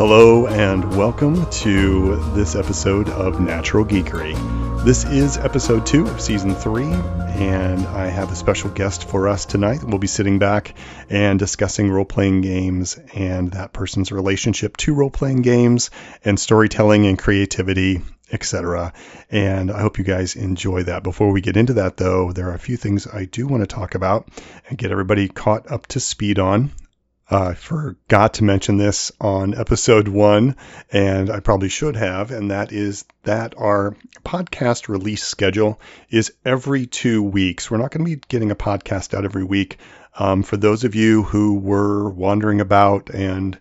Hello, and welcome to this episode of Natural Geekery. This is episode two of season three, and I have a special guest for us tonight. We'll be sitting back and discussing role playing games and that person's relationship to role playing games and storytelling and creativity etc. And I hope you guys enjoy that. Before we get into that, though, there are a few things I do want to talk about and get everybody caught up to speed on. I forgot to mention this on episode one, and I probably should have, and that is that our podcast release schedule is every two weeks. We're not going to be getting a podcast out every week. Um, for those of you who were wandering about and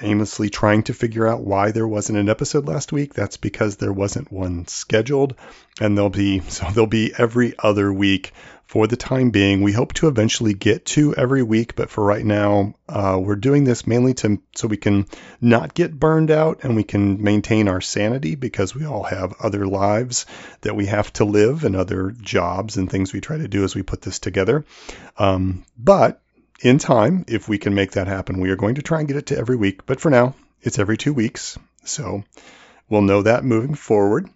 aimlessly trying to figure out why there wasn't an episode last week, that's because there wasn't one scheduled, and there'll be so there'll be every other week for the time being. We hope to eventually get to every week, but for right now, uh, we're doing this mainly to so we can not get burned out and we can maintain our sanity because we all have other lives that we have to live and other jobs and things we try to do as we put this together. Um, but in time, if we can make that happen, we are going to try and get it to every week. But for now, it's every two weeks. So we'll know that moving forward.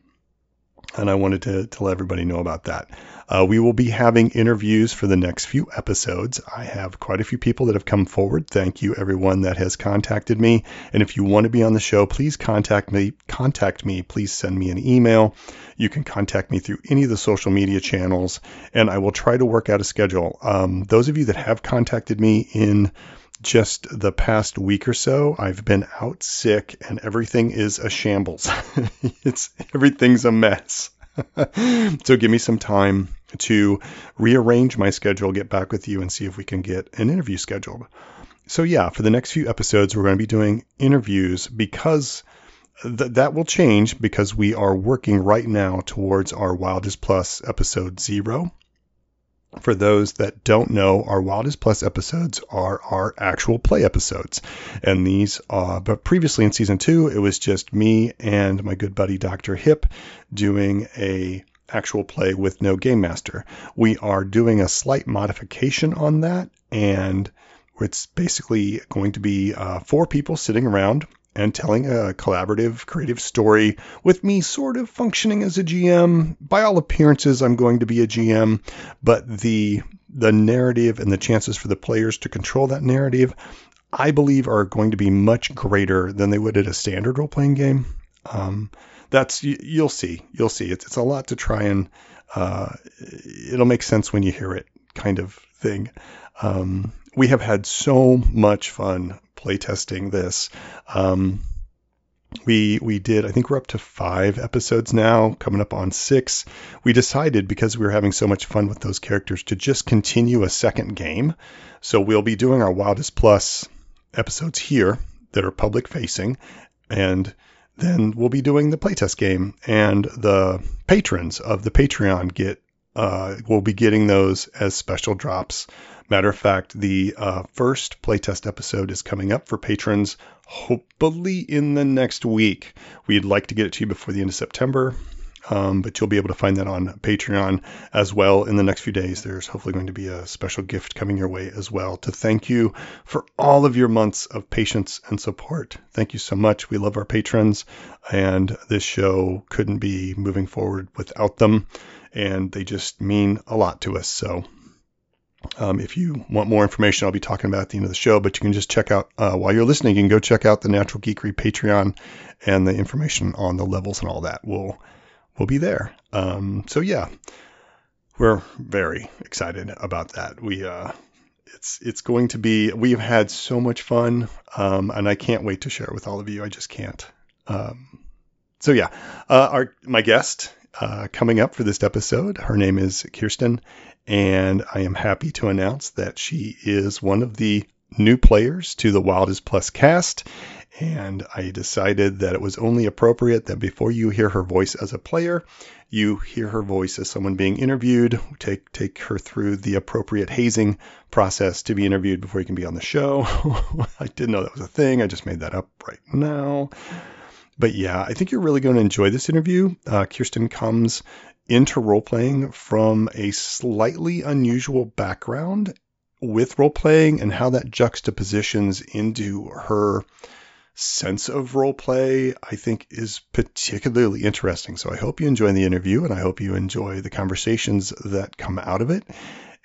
And I wanted to, let everybody know about that. Uh, we will be having interviews for the next few episodes. I have quite a few people that have come forward. Thank you, everyone that has contacted me. And if you want to be on the show, please contact me. Contact me. Please send me an email. You can contact me through any of the social media channels, and I will try to work out a schedule. Um, those of you that have contacted me in just the past week or so, I've been out sick and everything is a shambles. it's everything's a mess. so give me some time to rearrange my schedule, get back with you, and see if we can get an interview scheduled. So, yeah, for the next few episodes, we're going to be doing interviews because th- that will change because we are working right now towards our Wildest Plus episode zero. For those that don't know, our Wildest Plus episodes are our actual play episodes. And these, uh, but previously in season two, it was just me and my good buddy Dr. Hip doing a actual play with no game master. We are doing a slight modification on that, and it's basically going to be uh, four people sitting around and telling a collaborative, creative story with me sort of functioning as a GM. By all appearances, I'm going to be a GM, but the the narrative and the chances for the players to control that narrative, I believe, are going to be much greater than they would at a standard role playing game. Um, that's you'll see, you'll see. It's it's a lot to try and uh, it'll make sense when you hear it, kind of thing. Um, we have had so much fun playtesting this. Um, we we did I think we're up to five episodes now, coming up on six. We decided because we were having so much fun with those characters to just continue a second game. So we'll be doing our Wildest Plus episodes here that are public facing, and then we'll be doing the playtest game, and the patrons of the Patreon get uh, will be getting those as special drops Matter of fact, the uh, first playtest episode is coming up for patrons, hopefully in the next week. We'd like to get it to you before the end of September, um, but you'll be able to find that on Patreon as well in the next few days. There's hopefully going to be a special gift coming your way as well to thank you for all of your months of patience and support. Thank you so much. We love our patrons, and this show couldn't be moving forward without them, and they just mean a lot to us. So um, if you want more information, I'll be talking about at the end of the show, but you can just check out, uh, while you're listening, you can go check out the Natural Geekery Patreon and the information on the levels and all that will, will be there. Um, so yeah, we're very excited about that. We, uh, it's, it's going to be, we've had so much fun, um, and I can't wait to share it with all of you. I just can't. Um, so yeah, uh, our, my guest, uh, coming up for this episode, her name is Kirsten, and I am happy to announce that she is one of the new players to the Wildest Plus cast. And I decided that it was only appropriate that before you hear her voice as a player, you hear her voice as someone being interviewed. Take take her through the appropriate hazing process to be interviewed before you can be on the show. I didn't know that was a thing. I just made that up right now. But yeah, I think you're really going to enjoy this interview. Uh, Kirsten comes into role playing from a slightly unusual background with role playing and how that juxtapositions into her sense of role play, I think is particularly interesting. So I hope you enjoy the interview and I hope you enjoy the conversations that come out of it.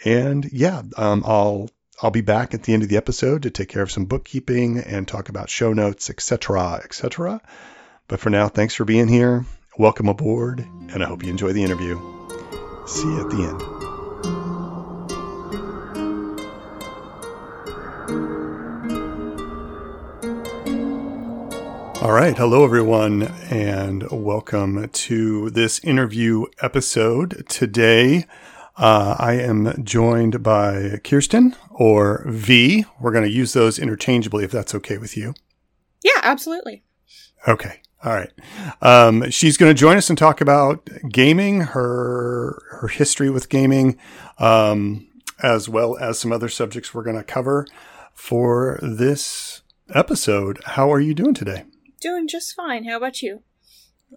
And yeah, um, I'll I'll be back at the end of the episode to take care of some bookkeeping and talk about show notes, etc., etc. But for now, thanks for being here. Welcome aboard, and I hope you enjoy the interview. See you at the end. All right. Hello, everyone, and welcome to this interview episode. Today, uh, I am joined by Kirsten or V. We're going to use those interchangeably if that's okay with you. Yeah, absolutely. Okay. All right. Um, she's going to join us and talk about gaming, her her history with gaming, um, as well as some other subjects we're going to cover for this episode. How are you doing today? Doing just fine. How about you?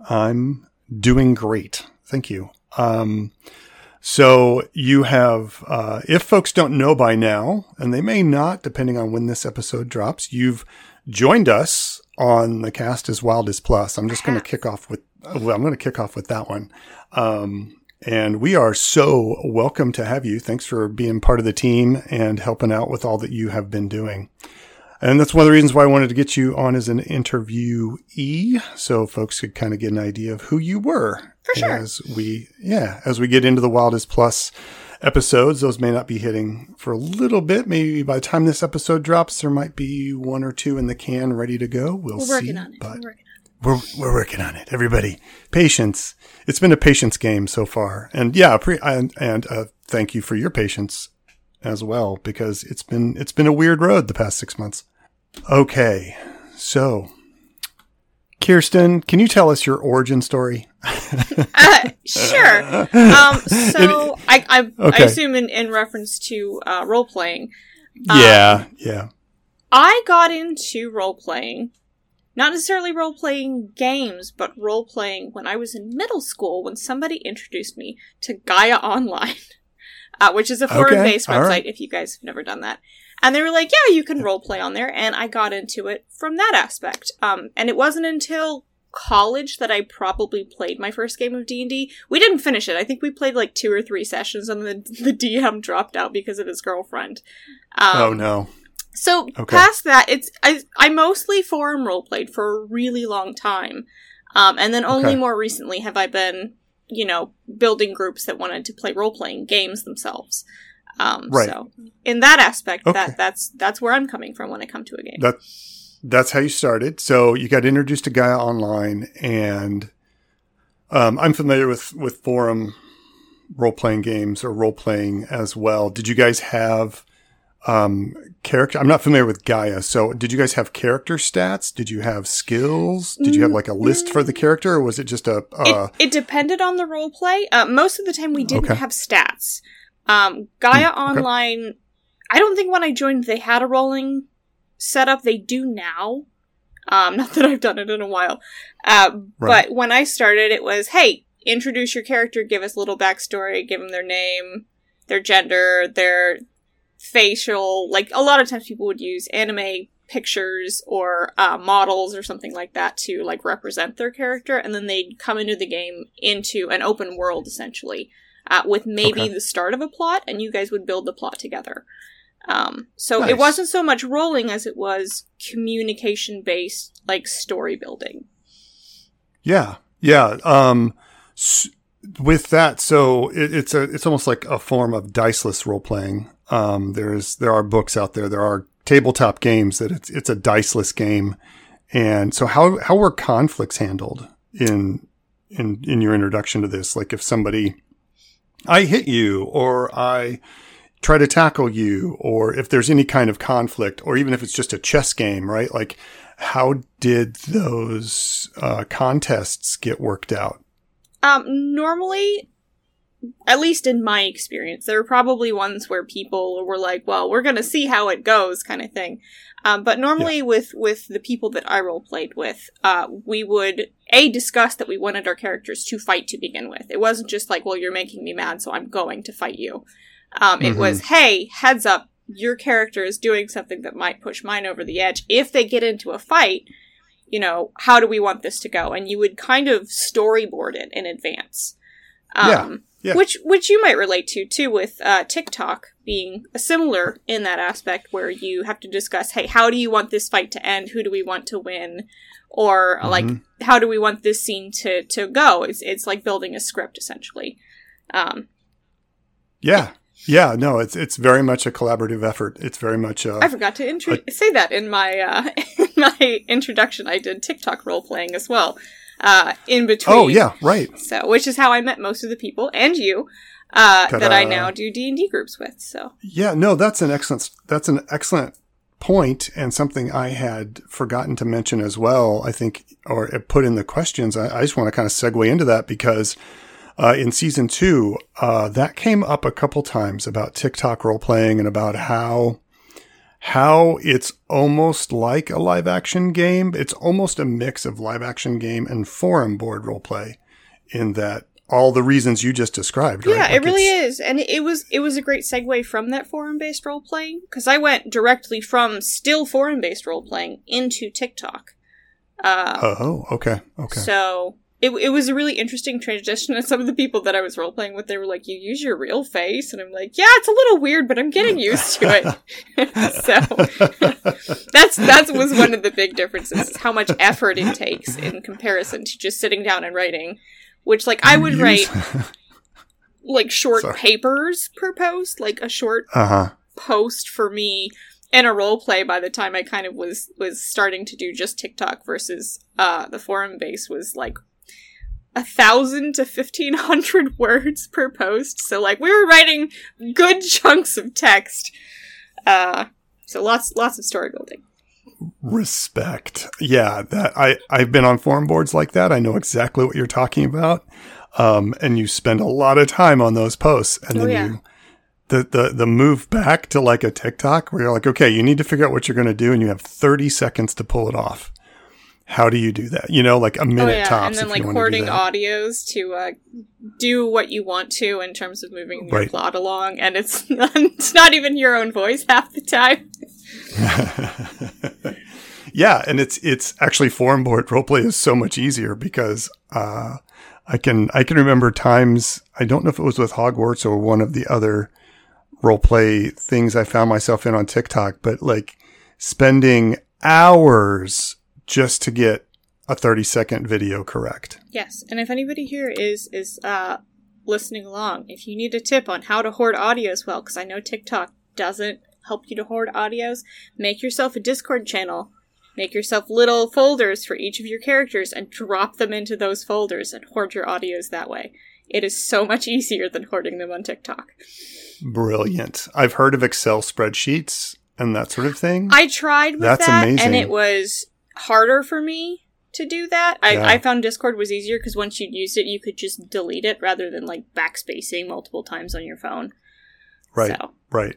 I'm doing great. Thank you. Um, so you have, uh, if folks don't know by now, and they may not, depending on when this episode drops, you've joined us on the cast as Wild as Plus. I'm just going to kick off with, well, I'm going to kick off with that one. Um, and we are so welcome to have you. Thanks for being part of the team and helping out with all that you have been doing. And that's one of the reasons why I wanted to get you on as an interviewee, so folks could kind of get an idea of who you were. For sure. As we, yeah, as we get into the Wild as Plus episodes, those may not be hitting for a little bit. Maybe by the time this episode drops, there might be one or two in the can ready to go. We'll We're see. working on it. But We're working on it. we're we're working on it. Everybody, patience. It's been a patience game so far, and yeah, pre- and and uh, thank you for your patience as well because it's been it's been a weird road the past six months. Okay, so Kirsten, can you tell us your origin story? Uh, sure. Um, so I, I, Okay. I assume in, in reference to uh, role playing, Um, yeah, yeah. I got into role playing, not necessarily role playing games, but role playing when I was in middle school when somebody introduced me to Gaia Online, uh, which is a forum based all website right. if you guys have never done that. And they were like, yeah, you can role play on there. And I got into it from that aspect. Um, and it wasn't until college that I probably played my first game of D&D. We didn't finish it. I think we played like two or three sessions and then the DM dropped out because of his girlfriend. Um, oh no. so Okay. past that, it's I I mostly forum role played for a really long time, um, and then only Okay. more recently have I been, you know, building groups that wanted to play role playing games themselves. Um, Right. So in that aspect, Okay. that that's that's where I'm coming from when I come to a game. That that's how you started. So you got introduced to Gaia Online, and um, I'm familiar with with forum role playing games or role playing as well. Did you guys have um, character? I'm not familiar with Gaia, so did you guys have character stats? Did you have skills? Did you have like a list for the character, or was it just a? Uh, it, it depended on the role play. Uh, most of the time, we didn't Okay. have stats. Um, Gaia Hmm, okay. Online, I don't think when I joined they had a rolling setup. They do now. Um, not that I've done it in a while. Uh, Right. But when I started, it was, hey, introduce your character, give us a little backstory, give them their name, their gender, their facial. Like, a lot of times people would use anime pictures or uh, models or something like that to like represent their character and then they'd come into the game into an open world essentially uh, with maybe Okay. the start of a plot and you guys would build the plot together um, so Nice. it wasn't so much rolling as it was communication based like story building Yeah, yeah. Um, s- with that, so it, it's a it's almost like a form of diceless role playing. Um, there's there are books out there. There are tabletop games that it's it's a diceless game. And so how how were conflicts handled in in in your introduction to this? Like if somebody I hit you or I try to tackle you or if there's any kind of conflict or even if it's just a chess game, right? Like how did those uh, contests get worked out? Um, normally, at least in my experience, there were probably ones where people were like, "Well, we're gonna see how it goes," kind of thing. Um, but normally, with with the people that I role played with, uh, we would a discuss that we wanted our characters to fight to begin with. It wasn't just like, "Well, you're making me mad, so I'm going to fight you." Um, It Mhm. was, "Hey, heads up." your character is doing something that might push mine over the edge. If they get into a fight, you know, how do we want this to go? And you would kind of storyboard it in advance. Um, Yeah, yeah. Which, which you might relate to too with uh, TikTok being similar in that aspect where you have to discuss, hey, how do you want this fight to end? Who do we want to win? Or like, Mhm. how do we want this scene to, to go? It's, it's like building a script essentially. Um, Yeah. Yeah, no, it's it's very much a collaborative effort. It's very much uh I forgot to intro- say that in my uh, in my introduction. I did TikTok role playing as well. Uh, in between. Oh, yeah, right. So, which is how I met most of the people and you uh, that I now do D and D groups with. So, Yeah, no, that's an excellent that's an excellent point and something I had forgotten to mention as well. I think, or put in the questions. I, I just want to kind of segue into that because uh, in season two, uh, that came up a couple times about TikTok role playing and about how how it's almost like a live action game. It's almost a mix of live action game and forum board role play in that all the reasons you just described. Right? yeah, Like it really is, and it was it was a great segue from that forum based role playing because I went directly from still forum based role playing into TikTok. Uh, Oh, okay, okay. So it, it was a really interesting transition. And some of the people that I was role playing with, they were like, "You use your real face," and I'm like, "Yeah, it's a little weird, but I'm getting used to it." so that's that was one of the big differences: is how much effort it takes in comparison to just sitting down and writing. Which, like, I would write like short Sorry. papers per post, like a short uh huh. post for me in a role play by the time I kind of was was starting to do just TikTok versus uh the forum base was like a thousand to fifteen hundred words per post. So like we were writing good chunks of text. Uh so lots lots of story building. Respect. Yeah, that I I've been on forum boards like that. I know exactly what you're talking about. Um, and you spend a lot of time on those posts, and Oh, then yeah. you the the the move back to like a TikTok where you're like, okay, you need to figure out what you're going to do, and you have 30 seconds to pull it off. How do you do that? You know, like a minute oh yeah, tops. and then if like hoarding audios to uh do what you want to in terms of moving your Right. plot along, and it's it's not even your own voice half the time. yeah, and it's it's actually forum board roleplay is so much easier because uh, I can I can remember times I don't know if it was with Hogwarts or one of the other roleplay things I found myself in on TikTok, but like spending hours just to get a 30 second video correct. Yes, and if anybody here is is uh listening along, if you need a tip on how to hoard audios well, because I know TikTok doesn't help you to hoard audios, make yourself a Discord channel. Make yourself little folders for each of your characters and drop them into those folders and hoard your audios that way. It is so much easier than hoarding them on TikTok. Brilliant. I've heard of Excel spreadsheets and that sort of thing. I tried with That's that, and it was harder for me to do that. I, Yeah. I found Discord was easier because once you'd used it, you could just delete it rather than like backspacing multiple times on your phone. right. So, Right.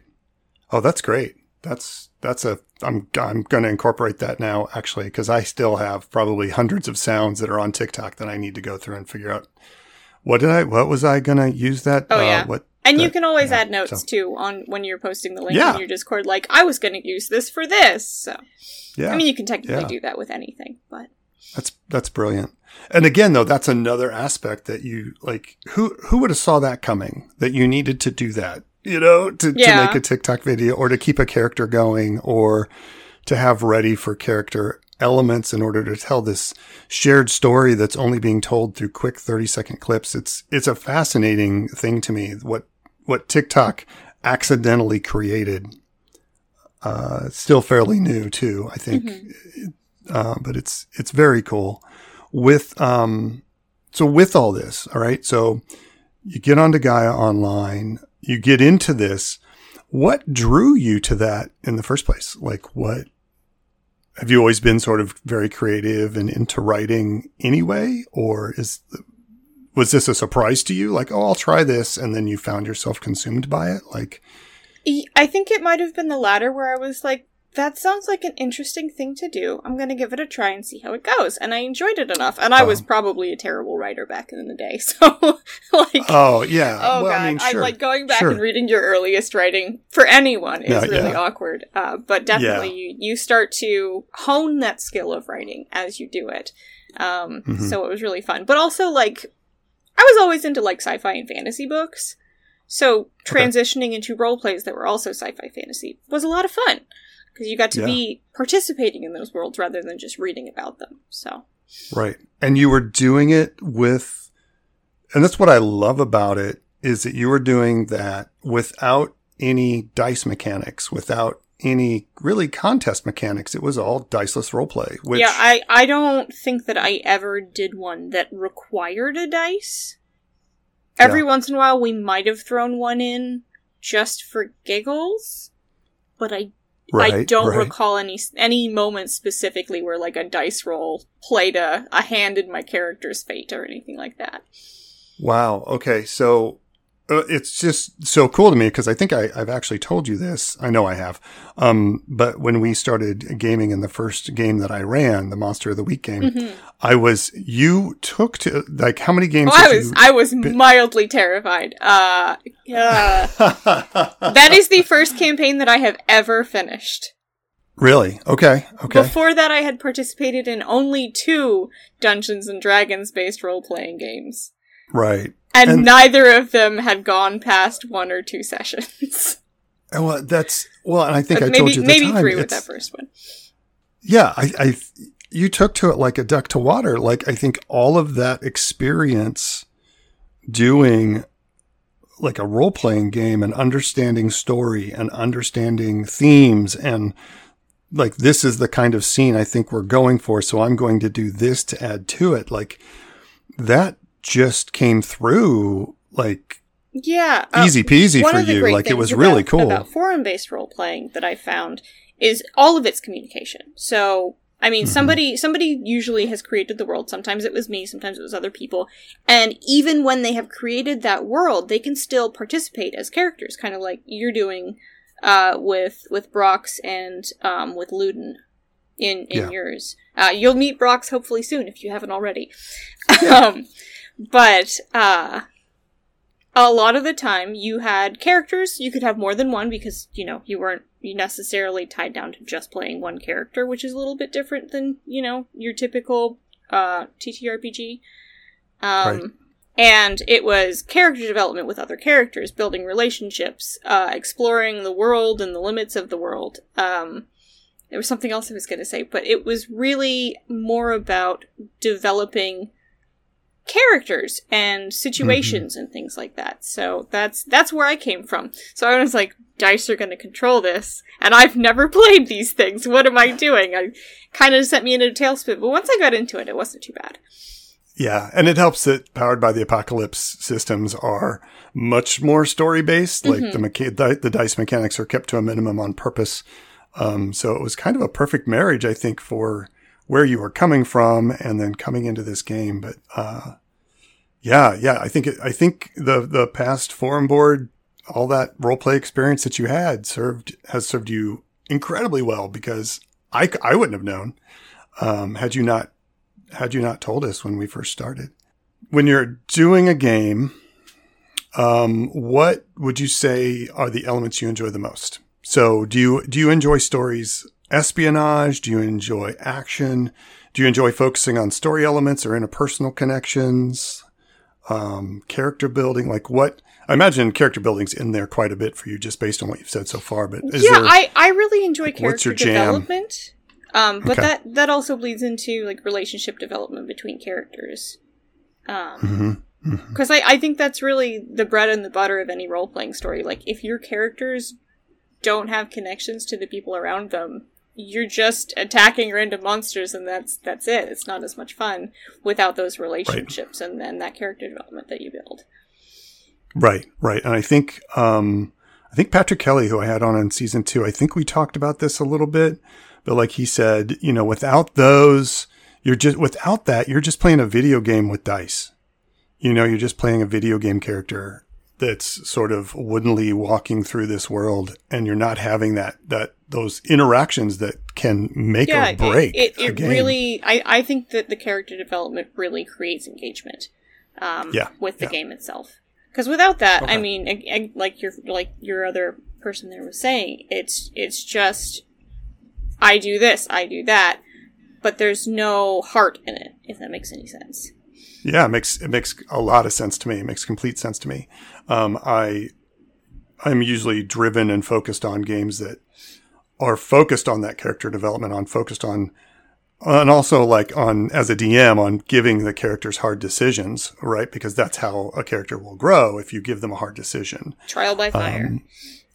Oh, that's great. That's that's a I'm I'm going to incorporate that now actually because I still have probably hundreds of sounds that are on TikTok that I need to go through and figure out what did I what was I going to use that Oh, uh, yeah. what and you can always yeah, add notes so- too on when you're posting the link Yeah. in your Discord. Like, I was going to use this for this. So, yeah I mean, you can technically Yeah. do that with anything, but that's that's brilliant. And again though that's another aspect that you like who who would have saw that coming that you needed to do that you know to, Yeah. to make a TikTok video or to keep a character going or to have ready for character elements in order to tell this shared story that's only being told through quick 30 second clips. It's, it's a fascinating thing to me. What, what TikTok accidentally created, uh, still fairly new too, I think. Uh, but it's, it's very cool with, um, so with all this, all right. So you get onto Gaia online, you get into this. What drew you to that in the first place? Like what, have you always been sort of very creative and into writing anyway? Or is, was this a surprise to you? Like, oh, I'll try this. And then you found yourself consumed by it? Like, I think it might have been the latter where I was like, that sounds like an interesting thing to do. I'm going to give it a try and see how it goes. And I enjoyed it enough. And I was Um, probably a terrible writer back in the day. So, like, Oh yeah. oh well, god, I mean, sure. like going back Sure. and reading your earliest writing for anyone is Yeah, really yeah. awkward. Uh, but definitely, you you start to hone that skill of writing as you do it. Um, Mhm. So it was really fun. But also, like, I was always into like sci-fi and fantasy books. So transitioning into role plays that were also sci-fi fantasy was a lot of fun because you got to Yeah. be participating in those worlds rather than just reading about them. So Right. And you were doing it with, and that's what I love about it is that you were doing that without any dice mechanics, without any really contest mechanics. It was all diceless role play, which yeah, I I don't think that I ever did one that required a dice. Every Yeah. once in a while, we might have thrown one in just for giggles, but I I don't right. recall any any moment specifically where like a dice roll played a, a hand in my character's fate or anything like that. Wow. Okay. So it's just so cool to me because I think I, I've actually told you this. I know I have. Um, but when we started gaming in the first game that I ran, the Monster of the Week game, Mhm. I was, you took to, like, how many games Oh, I was? I was mildly terrified. Uh, uh, that is the first campaign that I have ever finished. really? Okay. Okay. Before that, I had participated in only two Dungeons and Dragons based role playing games. right. And, And- neither of them had gone past one or two sessions. And well, that's, well, and I think I maybe told you the maybe time, three with that first one. Yeah, I, I, you took to it like a duck to water. Like I think all of that experience doing like a role playing game and understanding story and understanding themes and like this is the kind of scene I think we're going for. So I'm going to do this to add to it. Like that just came through like Yeah, uh, easy peasy for you. Like it was about- really cool. about forum-based role playing that I found is all of its communication. So, I mean, Mhm. somebody somebody usually has created the world. Sometimes it was me, sometimes it was other people. And even when they have created that world, they can still participate as characters, kind of like you're doing uh, with with Brox and um, with Luden in in Yeah. yours. Uh, you'll meet Brox hopefully soon if you haven't already. um, but uh, a lot of the time you had characters you could have more than one because you know you weren't necessarily tied down to just playing one character which is a little bit different than you know your typical uh ttrpg um Right. and it was character development with other characters building relationships uh exploring the world and the limits of the world um there was something else i was going to say but it was really more about developing characters and situations and things like that. So that's that's where I came from. So I was like, dice are going to control this, and I've never played these things. What am I doing? I kind of sent me into a tailspin, but once I got into it, it wasn't too bad. Yeah, and it helps that powered by the apocalypse systems are much more story based. Like the, mecha- the the dice mechanics are kept to a minimum on purpose. Um, so it was kind of a perfect marriage, I think, for where you were coming from and then coming into this game. But uh, yeah, yeah, I think it, I think the the past forum board, all that role play experience that you had served has served you incredibly well because I I wouldn't have known um, had you not had you not told us when we first started. When you're doing a game, um, what would you say are the elements you enjoy the most? So do you do you enjoy stories espionage? Do you enjoy action? Do you enjoy focusing on story elements or interpersonal connections? Um, character building, like what? I imagine character building's in there quite a bit for you, just based on what you've said so far. But is yeah, there? I I really enjoy like, what's character development. Um, but Okay. that that also bleeds into like relationship development between characters. Um, Mhm. because I, I think that's really the bread and the butter of any role playing story. Like, if your characters don't have connections to the people around them, you're just attacking random monsters, and that's that's it. It's not as much fun without those relationships and then that character development that you build. Right, right. And I think um I think Patrick Kelly, who I had on in season two, I think we talked about this a little bit, but like he said, you know, without those, you're just without that, you're just playing a video game with dice. You know, you're just playing a video game character that's sort of woodenly walking through this world and you're not having that that those interactions that can make yeah, or break it, it, it really. I, I think that the character development really creates engagement. Um, Yeah, with the yeah. game itself. Because without that, I mean, ag- ag- like your like your other person there was saying, it's it's just I do this, I do that, but there's no heart in it. If that makes any sense. Yeah, it makes it makes a lot of sense to me. It makes complete sense to me. Um, I I'm usually driven and focused on games that are focused on that character development, on focused on, and also like on as a DM on giving the characters hard decisions, right? Because that's how a character will grow if you give them a hard decision. Trial by fire. Um,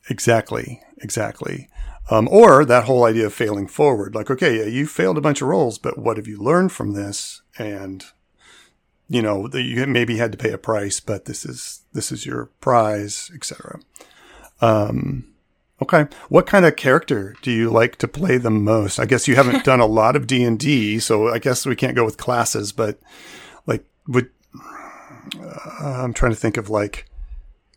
Exactly, exactly. Um, or that whole idea of failing forward, like, okay, yeah, you failed a bunch of rolls, but what have you learned from this? And you know, you maybe had to pay a price, but this is this is your prize, etc. Um, okay, what kind of character do you like to play the most? I guess you haven't done a lot of D and D, so I guess we can't go with classes, but like, would uh, I'm trying to think of like.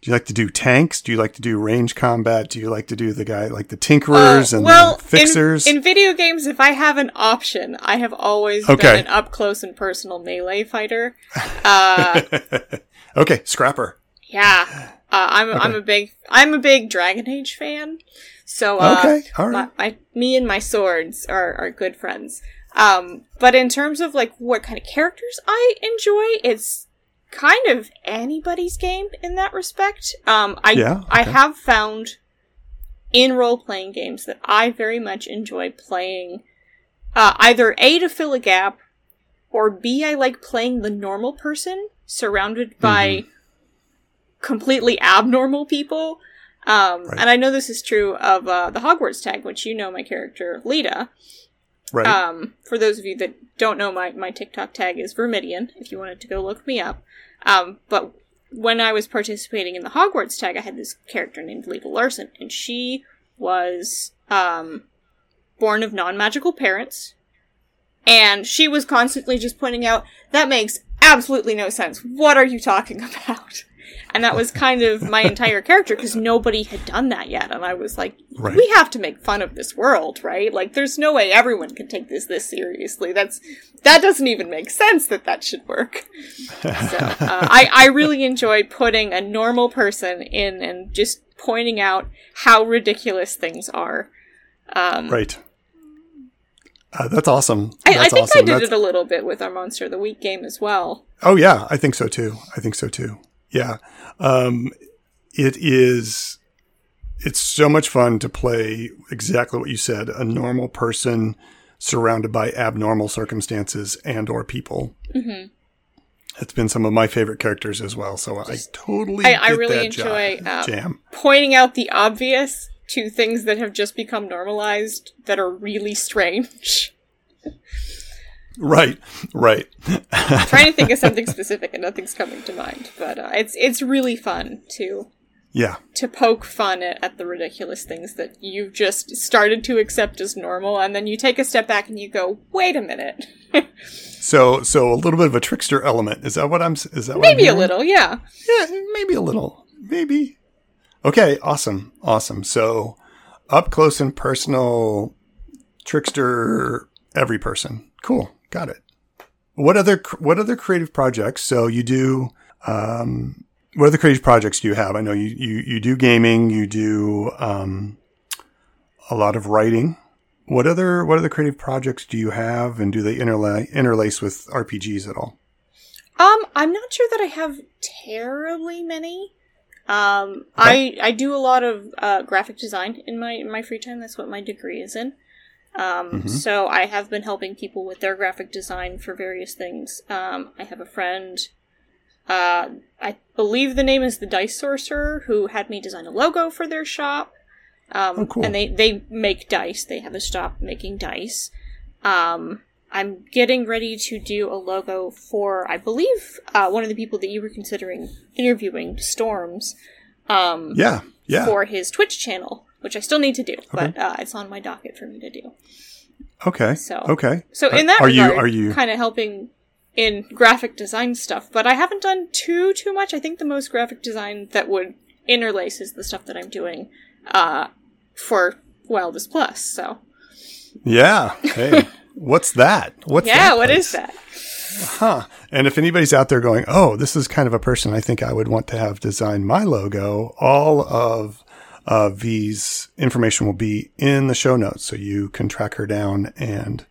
Do you like to do tanks? Do you like to do range combat? Do you like to do the guy like the tinkerers Uh, and well, the fixers? In, in video games, if I have an option, I have always Okay. been an up close and personal melee fighter. Uh, okay, scrapper. yeah, uh, I'm I'm a big I'm a big Dragon Age fan. So uh, Okay, all right. my, my me and my swords are are good friends. Um, but in terms of like what kind of characters I enjoy, it's kind of anybody's game in that respect. Um, I Yeah, I have found in role playing games that I very much enjoy playing. Uh, either A to fill a gap, or B I like playing the normal person surrounded by Mm-hmm. Completely abnormal people. Um, Right. And I know this is true of uh, the Hogwarts tag, which you know my character Lita. Right. Um, for those of you that don't know, my, my TikTok tag is Vermidian, if you wanted to go look me up. Um, but when I was participating in the Hogwarts tag, I had this character named Lita Larson, and she was um, born of non magical parents. And she was constantly just pointing out, that makes absolutely no sense. What are you talking about? And that was kind of my entire character because nobody had done that yet. And I was like, Right. we have to make fun of this world, right? Like, there's no way everyone can take this this seriously. That's that doesn't even make sense that that should work. So uh, I I really enjoy putting a normal person in and just pointing out how ridiculous things are. Um, right. Uh, that's awesome. I, I think awesome. I did That's- it a little bit with our Monster of the Week game as well. Oh yeah, I think so too. I think so too. Yeah. Um, it is. It's so much fun to play exactly what you said. A normal person surrounded by abnormal circumstances and or people. hmm It's been some of my favorite characters as well. So I totally. I, I really enjoy ja- uh, jam. pointing out the obvious to things that have just become normalized that are really strange. Right. Right. trying to think of something specific and nothing's coming to mind, but uh, it's it's really fun to yeah. to poke fun at, at the ridiculous things that you've just started to accept as normal, and then you take a step back and you go, "Wait a minute." So so a little bit of a trickster element. Is that what I'm? Is that what I'm Maybe a little, yeah. Yeah, maybe a little. Maybe. Okay, awesome. Awesome. So up close and personal trickster every person. Cool. Got it. What other what other creative projects? So you do um what other creative projects do you have? I know you you, you do gaming, you do um a lot of writing. What other what other creative projects do you have and do they interlay interlace with RPGs at all? Um, I'm not sure that I have terribly many. Um, I I do a lot of uh, graphic design in my in my free time. That's what my degree is in. Um, Mhm. so I have been helping people with their graphic design for various things. Um, I have a friend. Uh, I believe the name is the Dice Sorcerer, who had me design a logo for their shop. Um, Oh, cool. And they they make dice. They have a shop making dice. Um, I'm getting ready to do a logo for, I believe, uh, one of the people that you were considering interviewing, Storms, um, Yeah. Yeah. for his Twitch channel, which I still need to do, but uh, it's on my docket for me to do. Okay. So- okay. So in that are you are you kind of helping in graphic design stuff, but I haven't done too too much. I think the most graphic design that would interlace is the stuff that I'm doing uh, for Wildest Plus. So Yeah. Hey, what's that? What's yeah, that what is that? Huh. And if anybody's out there going, oh, this is kind of a person I think I would want to have design my logo, all of uh, V's information will be in the show notes, so you can track her down and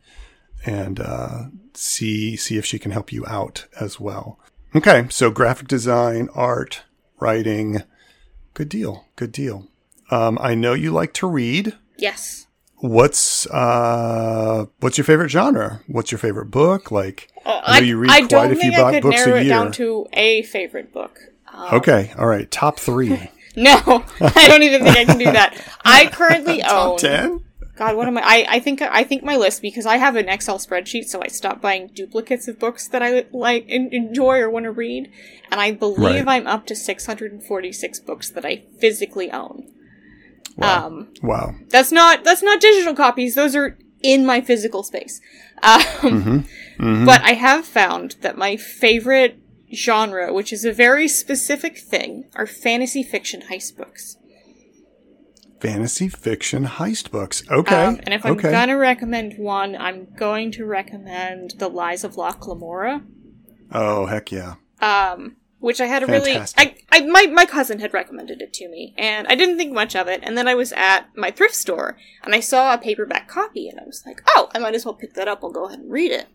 and uh, see see if she can help you out as well. Okay, so graphic design, art, writing, good deal, good deal. Um, I know you like to read. Yes. What's uh, what's your favorite genre? What's your favorite book? Like, Oh, I know you read I quite don't a few think bo- I could books a narrow it down to a favorite book. Um, Okay, all right. Top three. No, I don't even think I can do that. I currently own. Ten. God, what am I? I, I think I think my list because I have an Excel spreadsheet, so I stopped buying duplicates of books that I like en- enjoy or want to read, and I believe Right. I'm up to 646 books that I physically own. Wow. Um, wow. that's not that's not digital copies; those are in my physical space. Um, Mm-hmm. But I have found that my favorite genre, which is a very specific thing, are fantasy fiction heist books. Fantasy fiction heist books. Okay. Um, and if I'm okay. gonna recommend one, I'm going to recommend The Lies of Locke Lamora, Oh heck yeah. um, which I had a really, I, I, my, my cousin had recommended it to me, and I didn't think much of it. And then I was at my thrift store, and I saw a paperback copy, and I was like, oh, I might as well pick that up. I'll go ahead and read it.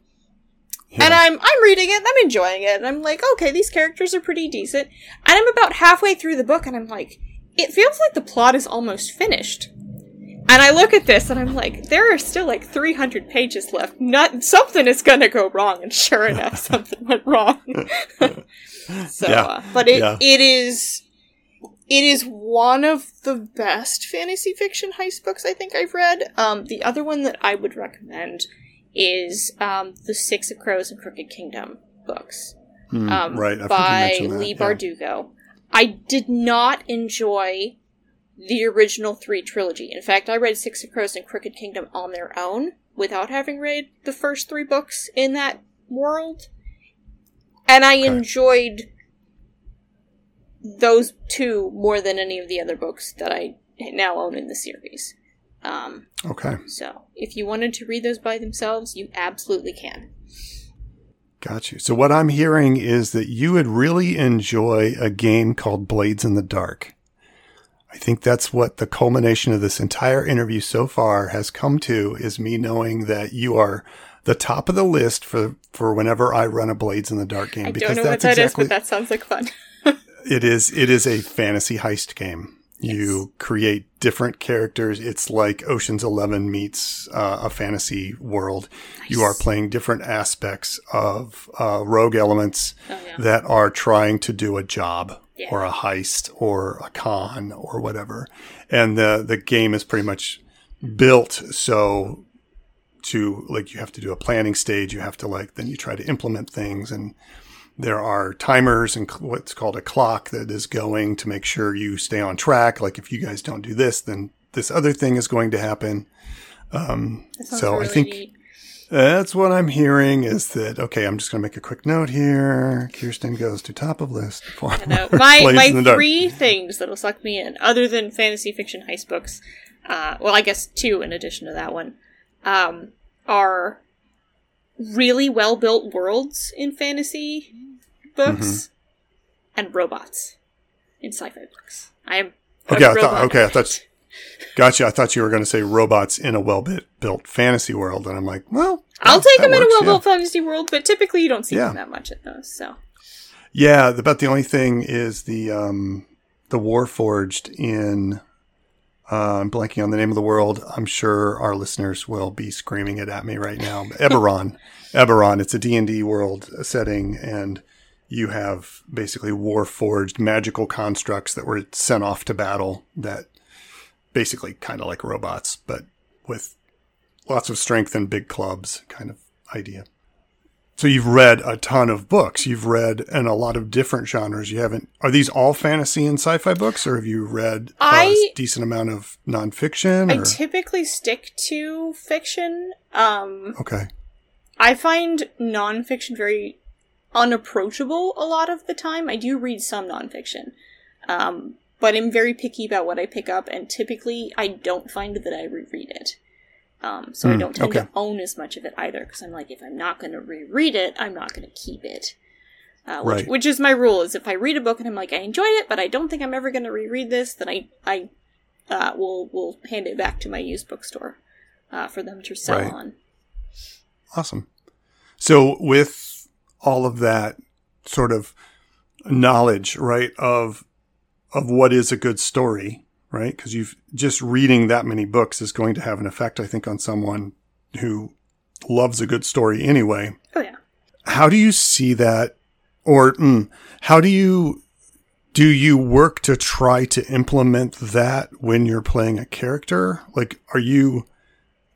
And I'm I'm reading it, and I'm enjoying it, and I'm like, okay, these characters are pretty decent. And I'm about halfway through the book, and I'm like, it feels like the plot is almost finished. And I look at this, and I'm like, there are still like 300 pages left. Not something is gonna go wrong, and sure enough, something went wrong. so, Yeah. uh, but it Yeah. it is. It is one of the best fantasy fiction heist books I think I've read. Um, the other one that I would recommend is um, the Six of Crows and Crooked Kingdom books Hmm, um, right. I by that, Leigh yeah. Bardugo. I did not enjoy the original three trilogy. In fact, I read Six of Crows and Crooked Kingdom on their own without having read the first three books in that world. And I Okay. enjoyed those two more than any of the other books that I now own in the series. Um, Okay. so, if you wanted to read those by themselves, you absolutely can. Got you. So what I'm hearing is that you would really enjoy a game called Blades in the Dark. I think that's what the culmination of this entire interview so far has come to is me knowing that you are the top of the list for, for whenever I run a Blades in the Dark game. I because don't know what that's that is, exactly, but that sounds like fun. It is it is a fantasy heist game. You create different characters. It's like Ocean's Eleven meets uh, a fantasy world. You are playing different aspects of uh, rogue elements Oh, yeah. that are trying to do a job Yeah. or a heist or a con or whatever. And the the game is pretty much built so to like you have to do a planning stage. You have to like then you try to implement things and there are timers and what's called a clock that is going to make sure you stay on track. Like if you guys don't do this, then this other thing is going to happen. Um, so really I think neat. that's what I'm hearing is that okay. I'm just going to make a quick note here. Kirsten goes to top of list. My my Dark. three things that'll suck me in, other than fantasy fiction heist books, uh, well, I guess two in addition to that one, um, are really well built worlds in fantasy books Mm-hmm. and robots in sci-fi books. I am Okay, I thought okay, I thought gotcha. I thought you were going to say robots in a well built fantasy world, and I'm like, well, I'll take them in a works, well yeah. built fantasy world, but typically you don't see Yeah. them that much in those. So Yeah, about the only thing is the um the Warforged in uh, I'm blanking on the name of the world. I'm sure our listeners will be screaming it at me right now. Eberron, Eberron. It's a D and D world setting, and you have basically Warforged magical constructs that were sent off to battle. That basically kind of like robots, but with lots of strength and big clubs, kind of idea. So you've read a ton of books. You've read in a lot of different genres. You haven't. Are these all fantasy and sci-fi books, or have you read a I- decent amount of nonfiction? I typically stick to fiction. Um, okay. I find nonfiction very unapproachable a lot of the time. I do read some nonfiction. Um, but I'm very picky about what I pick up, and typically I don't find that I reread it. Um, so I Hmm, don't tend okay. to own as much of it either, because I'm like, if I'm not going to reread it, I'm not going to keep it. Uh, which, Right. which is my rule: is if I read a book and I'm like, I enjoyed it, but I don't think I'm ever going to reread this, then I I uh, will will hand it back to my used bookstore uh, for them to sell Right. on. Awesome. So with all of that sort of knowledge, right, of of what is a good story, right? Because you've just reading that many books is going to have an effect, I think, on someone who loves a good story anyway. Oh yeah. How do you see that, or mm, how do you do you work to try to implement that when you're playing a character? Like, are you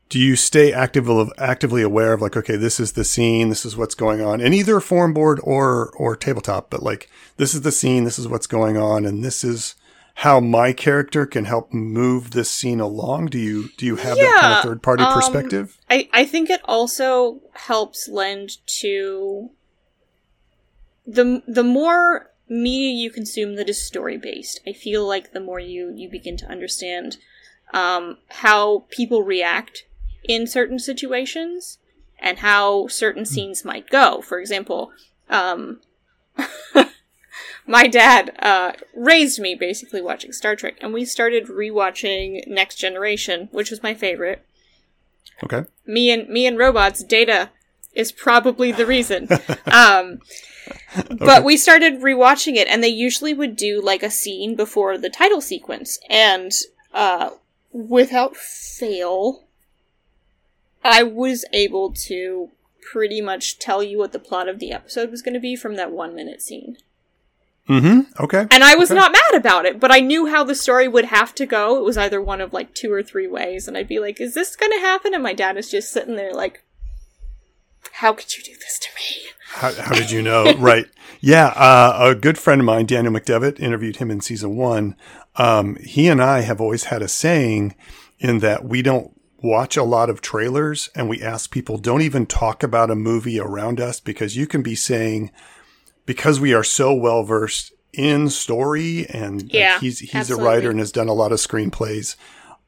do you stay active, actively aware of like, okay, this is the scene, this is what's going on, in either forum board or or tabletop, but like this is the scene, this is what's going on, and this is how my character can help move this scene along. Do you do you have that kind Yeah, of third party um, perspective? I, I think it also helps lend to the the more media you consume that is story based. I feel like the more you you begin to understand um, how people react in certain situations and how certain scenes might go. For example, um, my dad uh, raised me basically watching Star Trek, and we started rewatching Next Generation, which was my favorite. Okay. me and me and robots data is probably the reason. Um but we started rewatching it and they usually would do like a scene before the title sequence and uh without fail i was able to pretty much tell you what the plot of the episode was going to be from that one minute scene Mm-hmm. Okay. and I was Okay. not mad about it, but I knew how the story would have to go. It was either one of like two or three ways, and I'd be like, "Is this going to happen?" And my dad is just sitting there like, "How could you do this to me?" How, how did you know? right. Yeah. Uh, a good friend of mine, Daniel McDevitt, interviewed him in season one. Um, he and I have always had a saying in that we don't watch a lot of trailers and we ask people don't even talk about a movie around us because you can be saying, because we are so well versed in story and like, Yeah, he's, he's absolutely. a writer and has done a lot of screenplays.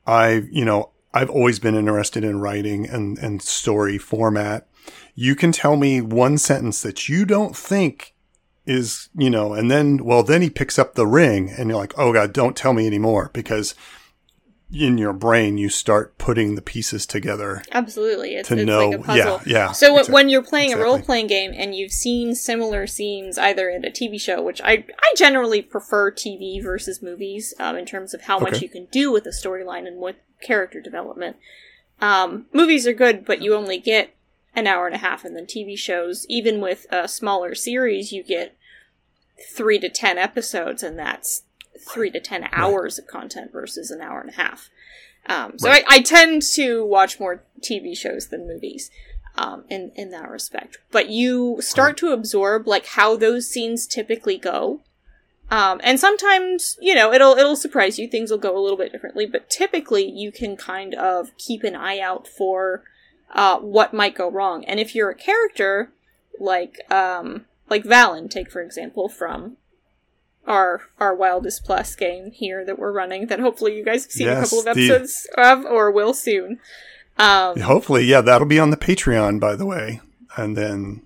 I, you know, I've always been interested in writing and, and story format. You can tell me one sentence that you don't think is, you know, and then, well, then he picks up the ring and you're like, oh God, don't tell me anymore because in your brain, you start putting the pieces together Absolutely, it's, to it's know. like a puzzle. yeah. Yeah. So w- exact- when you're playing exactly. a role playing game and you've seen similar scenes either in a TV show, which I I generally prefer TV versus movies um, in terms of how much you can do with a storyline and with character development. Um, movies are good, but you only get an hour and a half, and then TV shows, even with a smaller series, you get three to ten episodes, and that's three to ten hours of content versus an hour and a half. Um, so Right. I, I tend to watch more TV shows than movies um, in in that respect. But you start to absorb like how those scenes typically go, um, and sometimes you know it'll it'll surprise you. Things will go a little bit differently, but typically you can kind of keep an eye out for uh, what might go wrong. And if you're a character like um, like Valen, take for example from our our wildest plus game here that we're running that hopefully you guys have seen a couple of the- episodes of or will soon. Um, Hopefully, yeah, that'll be on the Patreon, by the way. And then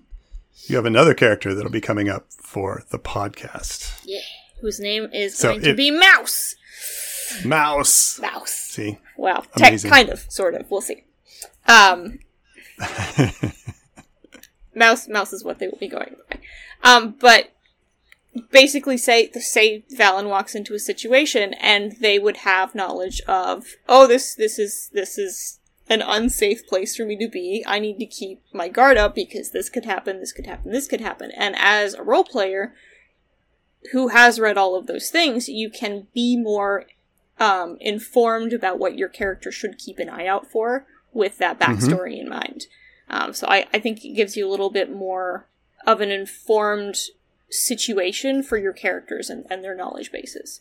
you have another character that'll be coming up for the podcast. yeah, whose name is So going to be Mouse. Mouse. Mouse. See? Well, te- Amazing. kind of, sort of. We'll see. Um, mouse, mouse is what they will be going by. Um, but basically, say say Valen walks into a situation, and they would have knowledge of, oh, this this is this is an unsafe place for me to be. I need to keep my guard up because this could happen, this could happen, this could happen. And as a role player who has read all of those things, you can be more um, informed about what your character should keep an eye out for with that backstory in mind. Um, so I, I think it gives you a little bit more of an informed situation for your characters and, and their knowledge bases.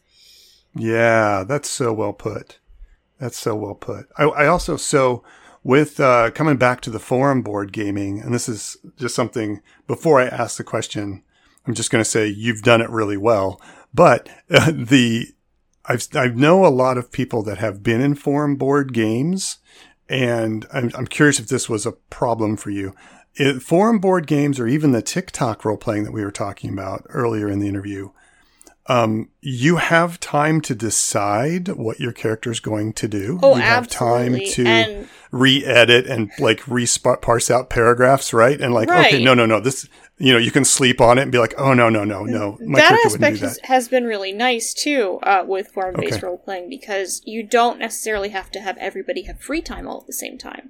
Yeah, that's so well put. That's so well put. I, I also, so with uh, coming back to the forum board gaming, and this is just something before I ask the question, I'm just going to say you've done it really well. But uh, the I've I know a lot of people that have been in forum board games, and I'm I'm curious if this was a problem for you. It, forum board games, or even the TikTok role playing that we were talking about earlier in the interview, um, you have time to decide what your character is going to do. Oh, you have absolutely. time to And- re-edit and like re-sp- parse out paragraphs, right? And like, Right. okay, no, no, no, this, you know, you can sleep on it and be like, oh no, no, no, no, my that character wouldn't aspect that. has been really nice too uh, with forum-based Okay. role playing because you don't necessarily have to have everybody have free time all at the same time.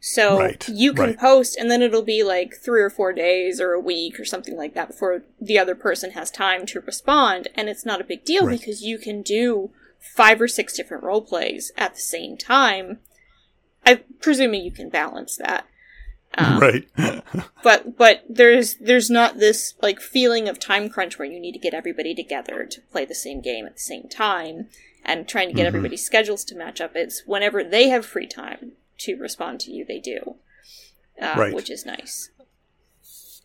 So Right, you can right. post, and then it'll be like three or four days or a week or something like that before the other person has time to respond, and it's not a big deal Right. because you can do five or six different role plays at the same time. I presuming you can balance that. Um, right. but but there's there's not this like feeling of time crunch where you need to get everybody together to play the same game at the same time and trying to get Mhm. everybody's schedules to match up it's whenever they have free time to respond to you they do uh, Right. which is nice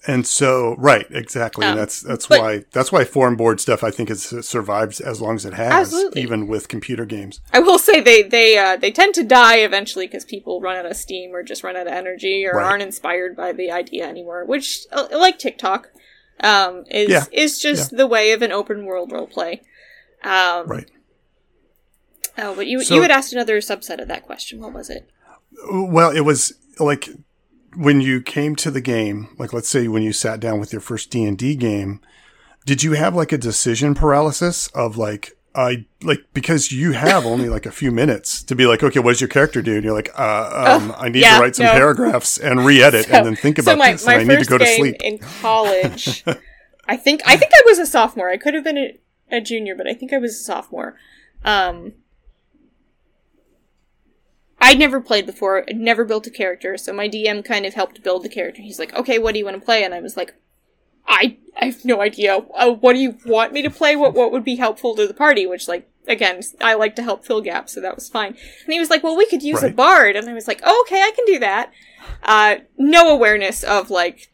And so, right, exactly. Um, and that's that's but- why that's why forum board stuff I think has survives as long as it has, Absolutely. even with computer games. i will say they they uh, they tend to die eventually because people run out of steam or just run out of energy or Right. aren't inspired by the idea anymore which uh, like tiktok um, is Yeah. is just the way of an open world role play um, Right. Oh, but you So- you had asked another subset of that question. What was it? Well, it was like when you came to the game, like let's say when you sat down with your first D and D game, did you have like a decision paralysis of like I like because you have only like a few minutes to be like, okay, what does your character do? And you're like, uh, um, I need yeah, to write some no. paragraphs and re-edit and then think about so my, this, my and I need to go to sleep. in college. I think I think I was a sophomore. I could have been a, a junior, but I think I was a sophomore. Um, I'd never played before. I'd never built a character, so my DM kind of helped build the character. He's like, "Okay, what do you want to play?" And I was like, "I I have no idea. Uh, what do you want me to play? What what would be helpful to the party?" Which, like, again, I like to help fill gaps, so that was fine. And he was like, "Well, we could use a bard," and I was like, oh, "Okay, I can do that." Uh, no awareness of like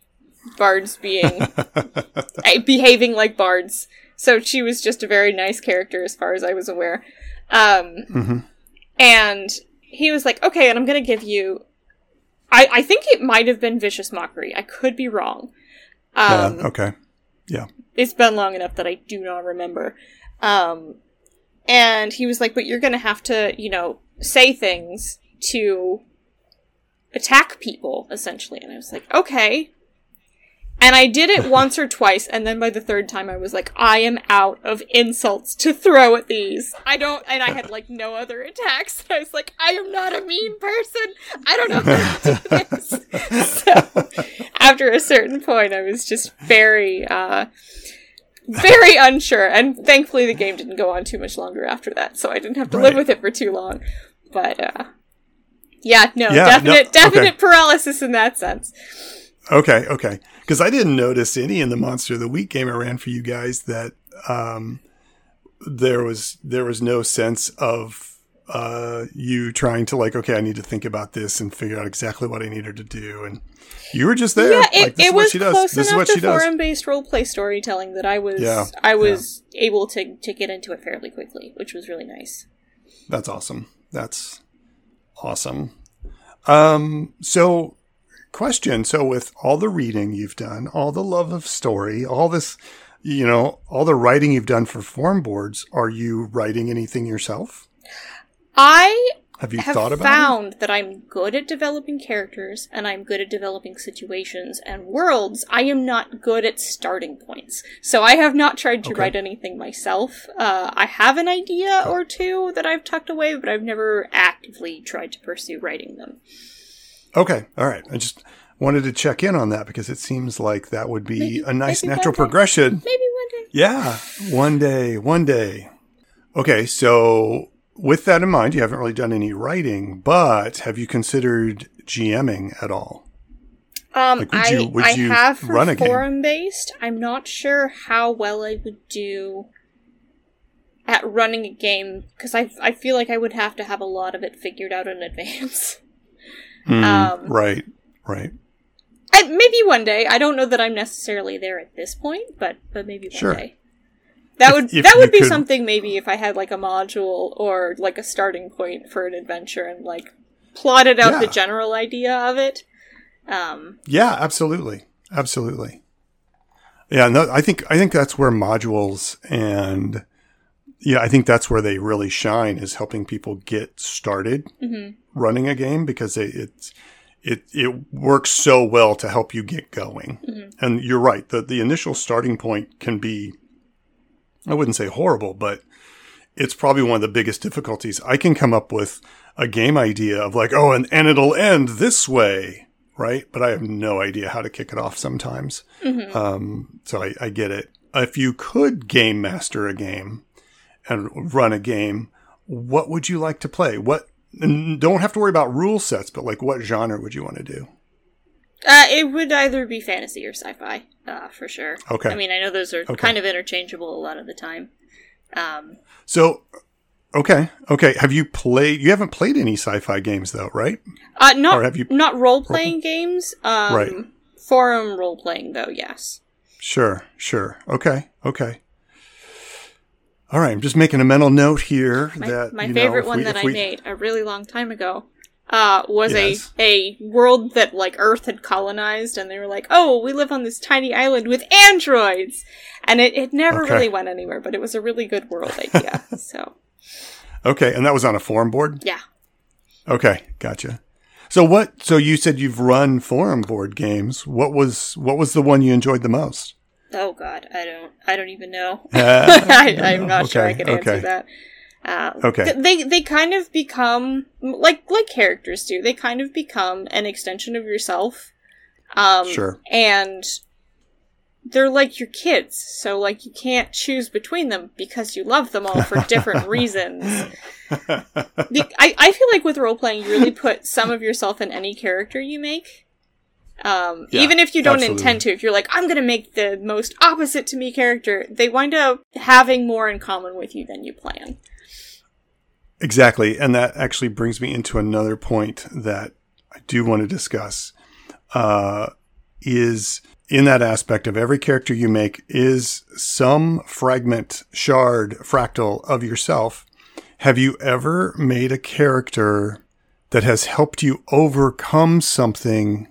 bards being eh, behaving like bards. So she was just a very nice character as far as I was aware. Um, Mhm. and he was like, okay, and I'm going to give you. I, I think it might have been Vicious Mockery. I could be wrong. Um, yeah, okay. Yeah. It's been long enough that I do not remember. Um, and he was like, but you're going to have to, you know, say things to attack people, essentially. And I was like, okay. And I did it once or twice, and then by the third time, I was like, I am out of insults to throw at these. I don't, and I had like no other attacks. I was like, I am not a mean person. I don't know how to do this. So, after a certain point, I was just very, uh, very unsure. And thankfully, the game didn't go on too much longer after that, so I didn't have to live with it for too long. But, uh, yeah, no, Yeah, no, definite, definite okay. paralysis in that sense. Okay, okay. Because I didn't notice any in the Monster of the Week game I ran for you guys that um, there was there was no sense of uh, you trying to like, okay, I need to think about this and figure out exactly what I needed to do, and you were just there. Yeah, it, like, this it is what was she does. close This is enough what to she does. forum-based roleplay storytelling that I was Yeah, I was able to to get into it fairly quickly, which was really nice. That's awesome. That's awesome. Um, so question. So with all the reading you've done, all the love of story, all this, you know, all the writing you've done for forum boards, are you writing anything yourself? I Have you have thought about found that I'm good at developing characters and I'm good at developing situations and worlds. I am not good at starting points. So I have not tried to Okay. write anything myself. Uh, I have an idea or two that I've tucked away, but I've never actively tried to pursue writing them. Okay. All right. I just wanted to check in on that because it seems like that would be Maybe- a nice natural progression. Maybe one day. Yeah, one day, one day. Okay, so with that in mind, you haven't really done any writing, but have you considered GMing at all? Um, Like, I, you- I have for run forum based. I'm not sure how well I would do at running a game because I I feel like I would have to have a lot of it figured out in advance. Hmm, Um, right, right. I, maybe one day. I don't know that I'm necessarily there at this point, but but maybe one Sure. day. That would if that would be could- something maybe if I had like a module or like a starting point for an adventure and like plotted out the general idea of it. Um, Yeah, absolutely, absolutely. Yeah, no, I think I think that's where modules and yeah, I think that's where they really shine is helping people get started mhm. running a game because it it it, it works so well to help you get going. Mhm. And you're right, the the initial starting point can be I wouldn't say horrible, but it's probably one of the biggest difficulties. I can come up with a game idea of like, oh, and, and it'll end this way, right? But I have no idea how to kick it off sometimes. Mhm. Um, so I, I get it. If you could game master a game and run a game, what would you like to play? What don't have to worry about rule sets, but like what genre would you want to do? Uh, it would either be fantasy or sci-fi, uh, for sure. Okay. I mean, I know those are Okay. kind of interchangeable a lot of the time. Um, So, okay, okay. Have you played? You haven't played any sci-fi games though, right? uh, not Or have you- not role playing games. Um, Right. Forum role playing though, yes. Sure, sure. Okay, okay. All right, I'm just making a mental note here My, that my you know, favorite if one we- that I we- made a really long time ago uh, was Yes. a a world that like Earth had colonized, and they were like, "Oh, we live on this tiny island with androids," and it, it never Okay. really went anywhere, but it was a really good world idea. so Okay, and that was on a forum board. yeah, Okay, gotcha. So what? So you said you've run forum board games. What was what was the one you enjoyed the most? Oh god, I don't I don't even know. Uh, I, I'm not sure I okay, could answer that. Uh, Okay. th- They they kind of become like like characters do. They kind of become an extension of yourself. Um, Sure. And they're like your kids, so like you can't choose between them because you love them all for different reasons. The- I I feel like with role playing, you really put some of yourself in any character you make. Um, Yeah, even if you don't absolutely. intend to, if you're like, I'm gonna make the most opposite to me character, they wind up having more in common with you than you plan. Exactly. And that actually brings me into another point that I do want to discuss. Uh, is in that aspect of every character you make is some fragment, shard, fractal of yourself. Have you ever made a character that has helped you overcome something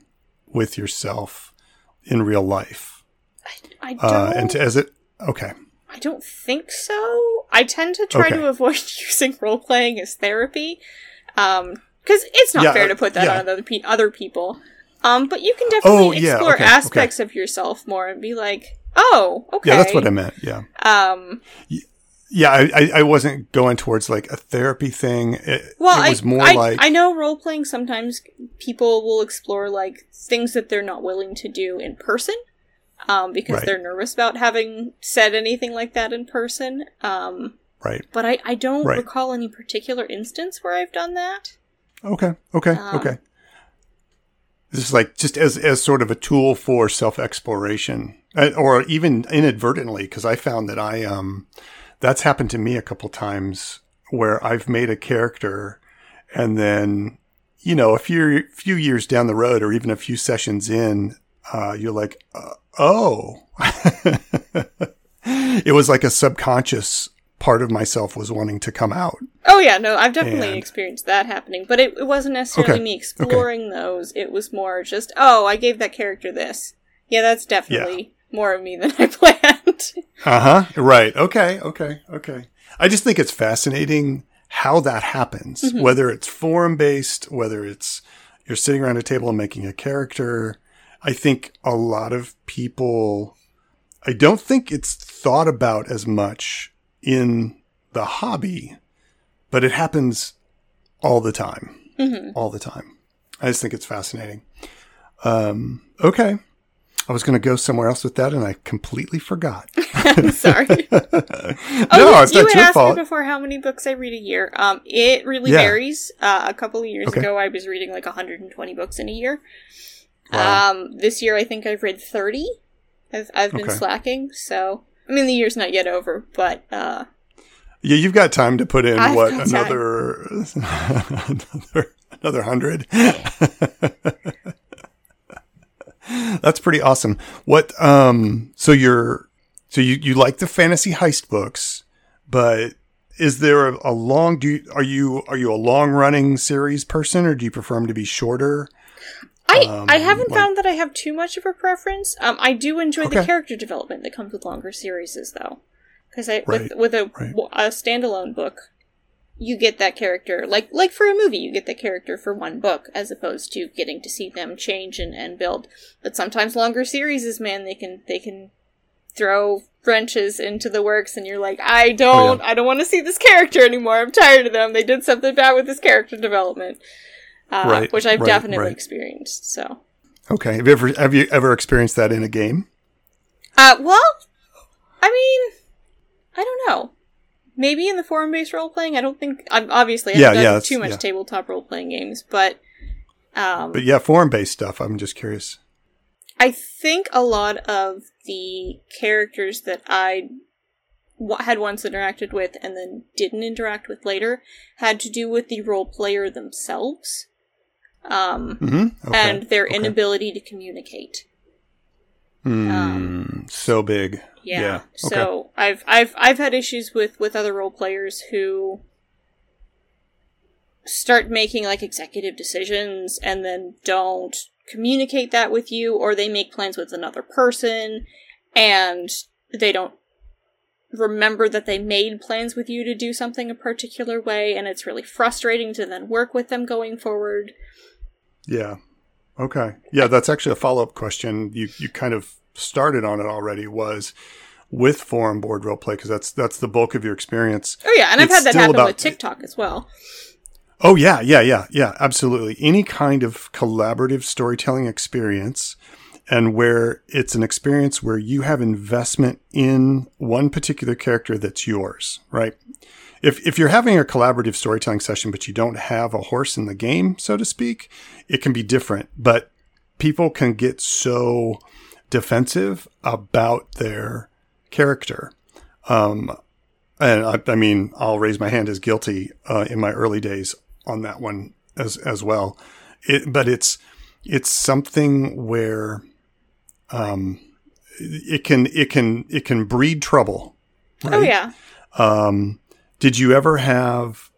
with yourself in real life? I don't. Uh, and to, as it, okay. I don't think so. I tend to try Okay. to avoid using role playing as therapy, um, because it's not Yeah, fair to put that yeah. on other pe- other people. Um, but you can definitely Oh, yeah, explore okay, aspects of yourself more and be like, oh, okay, Yeah, that's what I meant. Yeah. Um, Yeah, I, I, I wasn't going towards like a therapy thing. It, well, it was I, more I, like I know role playing. Sometimes people will explore like things that they're not willing to do in person, um, because Right. they're nervous about having said anything like that in person. Um, right. but I, I don't Right. recall any particular instance where I've done that. Okay. Okay. Um, okay. This is like just as as sort of a tool for self exploration, or even inadvertently, because I found that I um that's happened to me a couple times where I've made a character, and then you know a few few years down the road, or even a few sessions in, uh, you're like, uh, oh, it was like a subconscious part of myself was wanting to come out. Oh yeah, no, I've definitely And- experienced that happening, but it, it wasn't necessarily Okay, me exploring those. It was more just, oh, I gave that character this. Yeah, that's definitely more of me than I planned. Uh huh. Right. Okay. Okay. Okay. I just think it's fascinating how that happens, Mm-hmm. whether it's forum based, whether it's you're sitting around a table and making a character. I think a lot of people, I don't think it's thought about as much in the hobby, but it happens all the time. Mhm. All the time. I just think it's fascinating. Um, okay. I was going to go somewhere else with that and I completely forgot. I'm sorry. no, Oh, it's you not had your asked fault. me before how many books I read a year. Um, it really Yeah. varies. Uh, a couple of years Okay. ago, I was reading like 120 books in a year. Wow. Um, this year, I think I've read 30. I've I've been Okay. slacking, so I mean the year's not yet over, but uh, Yeah, you've got time to put in I've what another another another hundred. That's pretty awesome. What um so you're So you, you like the fantasy heist books, but is there a, a long do you, are you are you a long running series person or do you prefer them to be shorter? I, Um, I haven't like- found that I have too much of a preference. Um, I do enjoy the character development that comes with longer series, though, because I with with a, right. a standalone book, you get that character like like for a movie, you get that character for one book, as opposed to getting to see them change and, and build. But sometimes longer series, is man, they can they can throw wrenches into the works, and you're like, I don't, I don't want to see this character anymore. I'm tired of them. They did something bad with this character development. Uh, Right, which I've right, definitely right. experienced. So, Okay. Have you ever have you ever experienced that in a game? Uh, well, I mean, I don't know. Maybe in the forum-based role-playing, I don't think. I'm obviously I Yeah, haven't yeah, done too much yeah. tabletop role-playing games, but um, But yeah, forum based stuff. I'm just curious. I think a lot of the characters that I w- had once interacted with and then didn't interact with later had to do with the role player themselves, um, Mm-hmm. Okay. and their okay. inability to communicate. Hmm, so big. Yeah. Yeah, okay. So I've I've I've had issues with with other role players who start making like executive decisions and then don't communicate that with you or they make plans with another person and they don't remember that they made plans with you to do something a particular way and it's really frustrating to then work with them going forward. Yeah. Okay. Yeah, that's actually a follow up question. You you kind of started on it already. Was with forum board role play because that's that's the bulk of your experience. Oh yeah, and I've It's had that happen about- with TikTok as well. Oh yeah, yeah, yeah, yeah, absolutely. Any kind of collaborative storytelling experience and where it's an experience where you have investment in one particular character that's yours, right? If if you're having a collaborative storytelling session but you don't have a horse in the game, so to speak, it can be different, but people can get so defensive about their character. Um, and I, I mean, I'll raise my hand as guilty uh, in my early days on that one as as well. It, but it's it's something where um, it can it can it can breed trouble. Oh yeah. Um, did you ever have?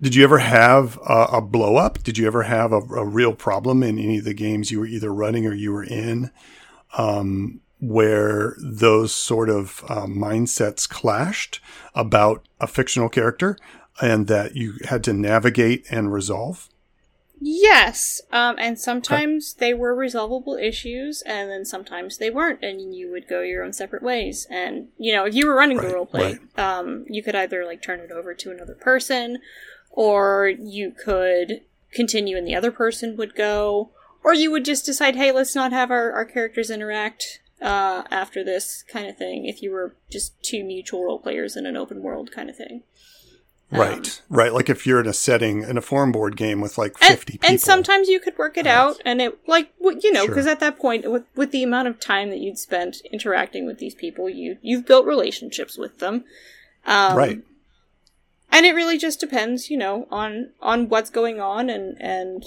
Did you ever have a, a blow up? Did you ever have a, a real problem in any of the games you were either running or you were in, um, where those sort of uh, mindsets clashed about a fictional character, and that you had to navigate and resolve? Yes, um, and sometimes they were resolvable issues, and then sometimes they weren't, and you would go your own separate ways. And you know, if you were running Right, the roleplay, um, you could either like turn it over to another person, or you could continue, and the other person would go, or you would just decide, hey, let's not have our, our characters interact uh, after this kind of thing. If you were just two mutual role players in an open world kind of thing. Right, right. Like if you're in a setting in a forum board game with like and, fifty people, and sometimes you could work it out and it like you know Sure. because at that point with with the amount of time that you'd spent interacting with these people you you've built relationships with them um, right, and it really just depends you know on on what's going on and and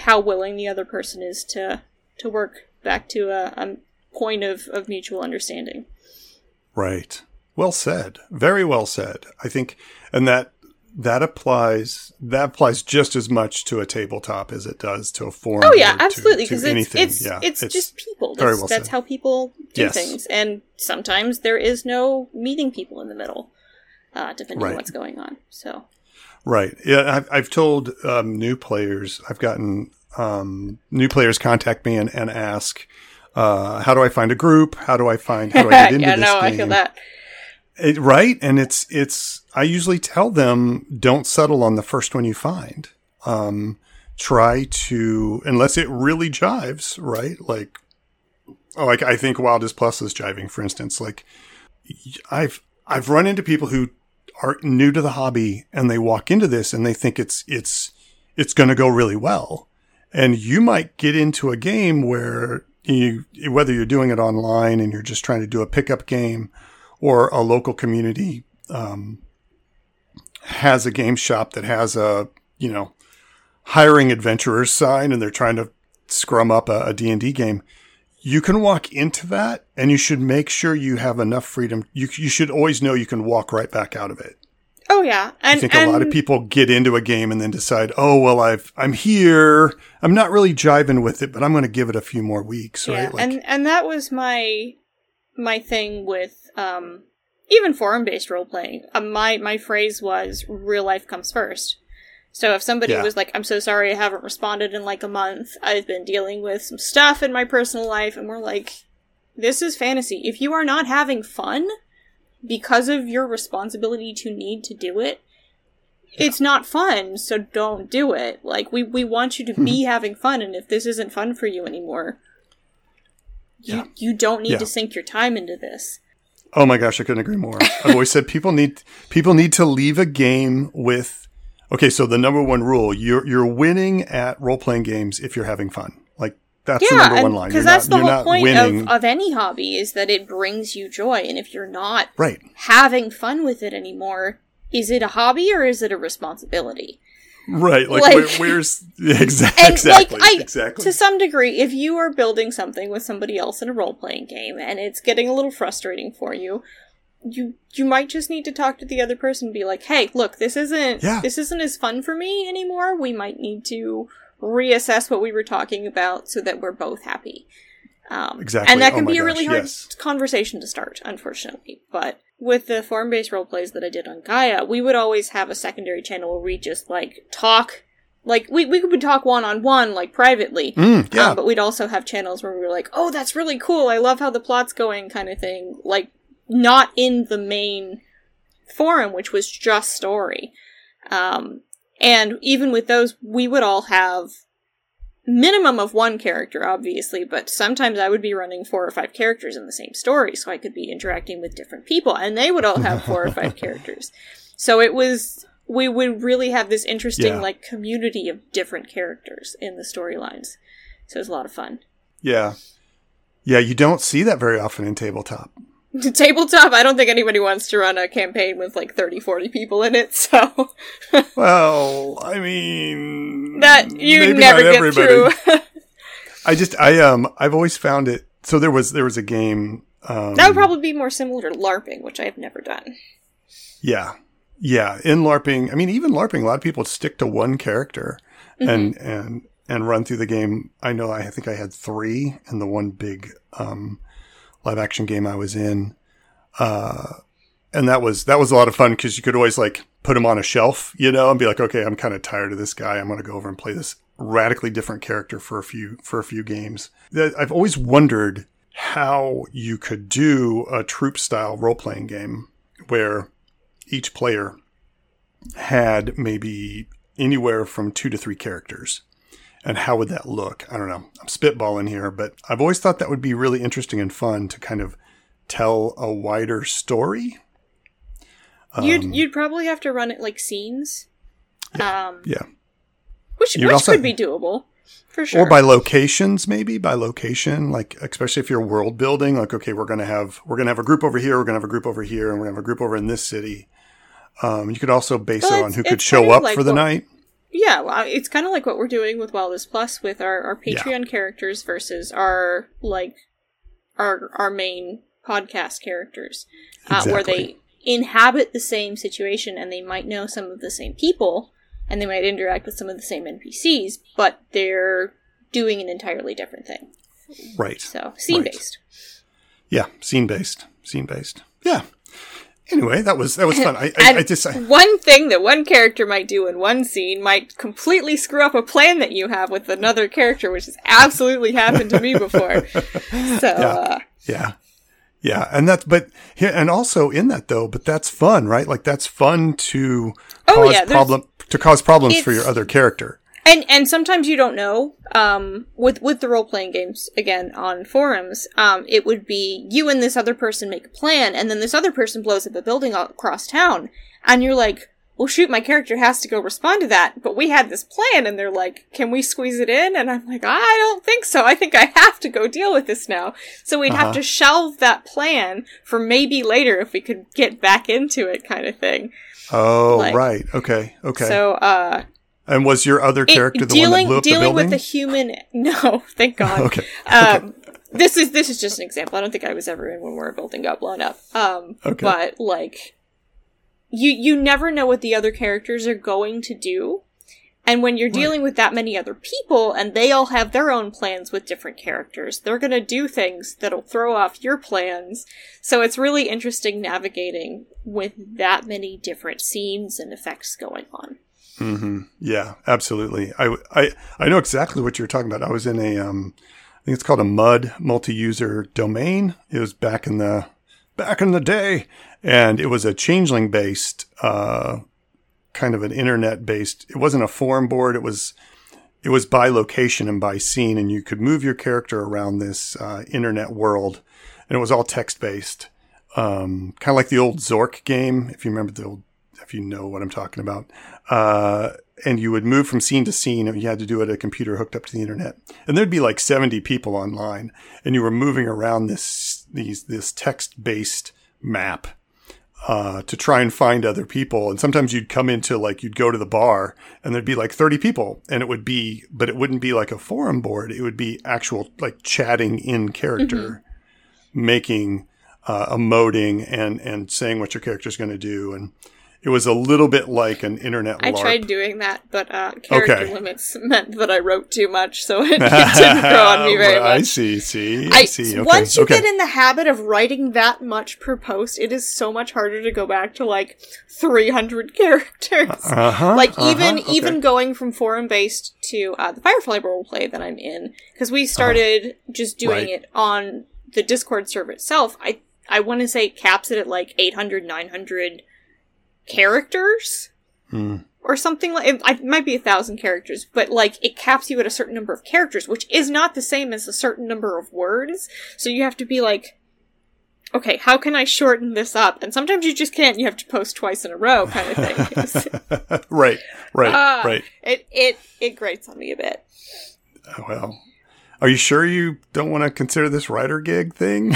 how willing the other person is to to work back to a, a point of of mutual understanding Right. Well said. Very well said. I think, and that that applies that applies just as much to a tabletop as it does to a forum. Oh yeah, absolutely. Because it's it's, yeah, it's just people. very That's, well that's how people do Yes. things, and sometimes there is no meeting people in the middle, uh, depending Right. on what's going on. So right. Yeah, I've, I've told um, new players. I've gotten um, new players contact me and, and ask, uh, "How do I find a group? How do I find? How do I get into yeah, this no, game?" I feel that. It, right, and it's it's. I usually tell them don't settle on the first one you find. Um, try to unless it really jives, right? Like, oh, like I think Wildest Plus is jiving, for instance. Like, I've I've run into people who are new to the hobby and they walk into this and they think it's it's it's going to go really well, and you might get into a game where you whether you're doing it online and you're just trying to do a pickup game or a local community um, has a game shop that has a you know hiring adventurers sign and they're trying to scrum up a, a D&D game you can walk into that and you should make sure you have enough freedom. You, you should always know you can walk right back out of it. Oh yeah, and I think and, a lot of people get into a game and then decide, oh well, I've I'm here. I'm not really jiving with it, but I'm going to give it a few more weeks, yeah, right? Like, and and that was my my thing with um even forum based role playing. Uh, my my phrase was real life comes first. So if somebody Yeah. was like, "I'm so sorry, I haven't responded in like a month. I've been dealing with some stuff in my personal life," and we're like, "This is fantasy. If you are not having fun because of your responsibility to need to do it." It's not fun, so don't do it. Like we, we want you to be mm-hmm. having fun, and if this isn't fun for you anymore, you Yeah. you don't need Yeah. to sink your time into this. oh my gosh, I couldn't agree more. I've always said people need people need to leave a game with. Okay, so the number one rule you're you're winning at role playing games if you're having fun. Like that's the yeah, number one line. because that's not, the whole point of, of any hobby is that it brings you joy, and if you're not right. having fun with it anymore, is it a hobby or is it a responsibility? Right. Like, Like- where, where's exa- And exactly like I, exactly. to some degree, if you are building something with somebody else in a role playing game and it's getting a little frustrating for you, you you might just need to talk to the other person and be like, "Hey, look, this isn't Yeah. this isn't as fun for me anymore. We might need to reassess what we were talking about so that we're both happy." Um, Exactly. And that Oh can my be a gosh, really hard yes. conversation to start, unfortunately. But with the forum based role plays that I did on Gaia, we would always have a secondary channel where we just like talk like we, we could talk one on one like privately Mm, yeah. um, but we'd also have channels where we were like oh that's really cool i love how the plot's going kind of thing like not in the main forum which was just story um, and even with those we would all have minimum of one character obviously but sometimes i would be running four or five characters in the same story so i could be interacting with different people and they would all have four or five characters so it was we would really have this interesting Yeah. like community of different characters in the storylines so it was a lot of fun yeah. Yeah. You don't see that very often in tabletop. tabletop i don't think anybody wants to run a campaign with like 30 40 people in it so Well, I mean, that you maybe never not get everybody. through I just, I um, I've always found it. So there was there was a game. Um, that would probably be more similar to larping which i have never done Yeah. Yeah. In LARPing, I mean, even LARPing, a lot of people stick to one character and, and, and run through the game. I know I think I had three in the one big, um, live action game I was in. Uh, and that was, that was a lot of fun because you could always like put him on a shelf, you know, and be like, okay, I'm kind of tired of this guy. I'm going to go over and play this radically different character for a few, for a few games. I've always wondered how you could do a troupe style role playing game where each player had maybe anywhere from two to three characters. And how would that look? I don't know. I'm spitballing here, but I've always thought that would be really interesting and fun to kind of tell a wider story. you'd you'd probably have to run it like scenes um Yeah. which You'd which also- could be doable for sure Or by locations, maybe by location, like especially if you're world building, like okay, we're gonna have we're gonna have a group over here, we're gonna have a group over here, and we're gonna have a group over in this city. Um, you could also base Well, it on who could show up like for the what- night. Yeah, well, it's kind of like what we're doing with Wildest Plus with our, our Yeah. Patreon characters versus our like our our main podcast characters, uh, where they inhabit the same situation and they might know some of the same people and they might interact with some of the same NPCs, but they're doing an entirely different thing. Right. So scene based. Yeah, scene based, scene based. Yeah. Anyway, that was that was fun. I, I, I just I, one thing that one character might do in one scene might completely screw up a plan that you have with another character, which has absolutely happened to me before. So, uh, yeah, yeah, and that's but here and also in that though, but that's fun, right? Like that's fun to Oh, cause yeah, problem to cause problems for your other character. And and sometimes you don't know. Um, with with the role playing games again on forums, um, it would be you and this other person make a plan, and then this other person blows up a building across town, and you're like. Well, shoot, my character has to go respond to that, but we had this plan, and they're like, can we squeeze it in? And I'm like, I don't think so. I think I have to go deal with this now. So we'd Uh-huh. have to shelve that plan for maybe later if we could get back into it, kind of thing. Oh, like- right. Okay. Okay. So, uh, and was your other it- character the dealing one that blew up dealing the building? with the human no thank god okay. um this is this is just an example. I don't think I was ever in when we were building up blown up. Um, Okay. but like, you you never know what the other characters are going to do, and when you're dealing with that many other people and they all have their own plans with different characters, they're gonna do things that'll throw off your plans. So it's really interesting navigating with that many different scenes and effects going on. Hmm Yeah, absolutely. I, I, I know exactly what you're talking about. I was in a, um, I think it's called a MUD multi-user domain. It was back in the, back in the day. And it was a changeling based, uh, kind of an internet based, it wasn't a forum board. It was, it was by location and by scene and you could move your character around this, uh, internet world and it was all text based. Um, kind of like the old Zork game, if you remember the old, if you know what I'm talking about. Uh, and you would move from scene to scene, and you had to do it at a computer hooked up to the internet. And there'd be like 70 people online, and you were moving around this these this text based map uh, to try and find other people. And sometimes you'd come into like you'd go to the bar, and there'd be like 30 people, and it would be, but it wouldn't be like a forum board. It would be actual like chatting in character, making uh, emoting and and saying what your character's going to do and it was a little bit like an internet I tried doing that, but uh, character Okay. limits meant that I wrote too much, so it, it didn't grow on me very much. I see, see, I, I, see. Okay, once you okay. get in the habit of writing that much per post, it is so much harder to go back to like 300 characters. uh-huh, like uh-huh, even okay. even going from forum based to uh, the Firefly roleplay that I'm in, because we started just doing Uh-huh. Right. it on the Discord server itself. I I want to say it caps it at like 800 900 characters Hmm. or something like it, it might be a thousand characters, but like it caps you at a certain number of characters, which is not the same as a certain number of words. So you have to be like, okay, how can I shorten this up? And sometimes you just can't. You have to post twice in a row, kind of thing. right, right, Ah, right. It it it grates on me a bit. Well, are you sure you don't want to consider this writer gig thing?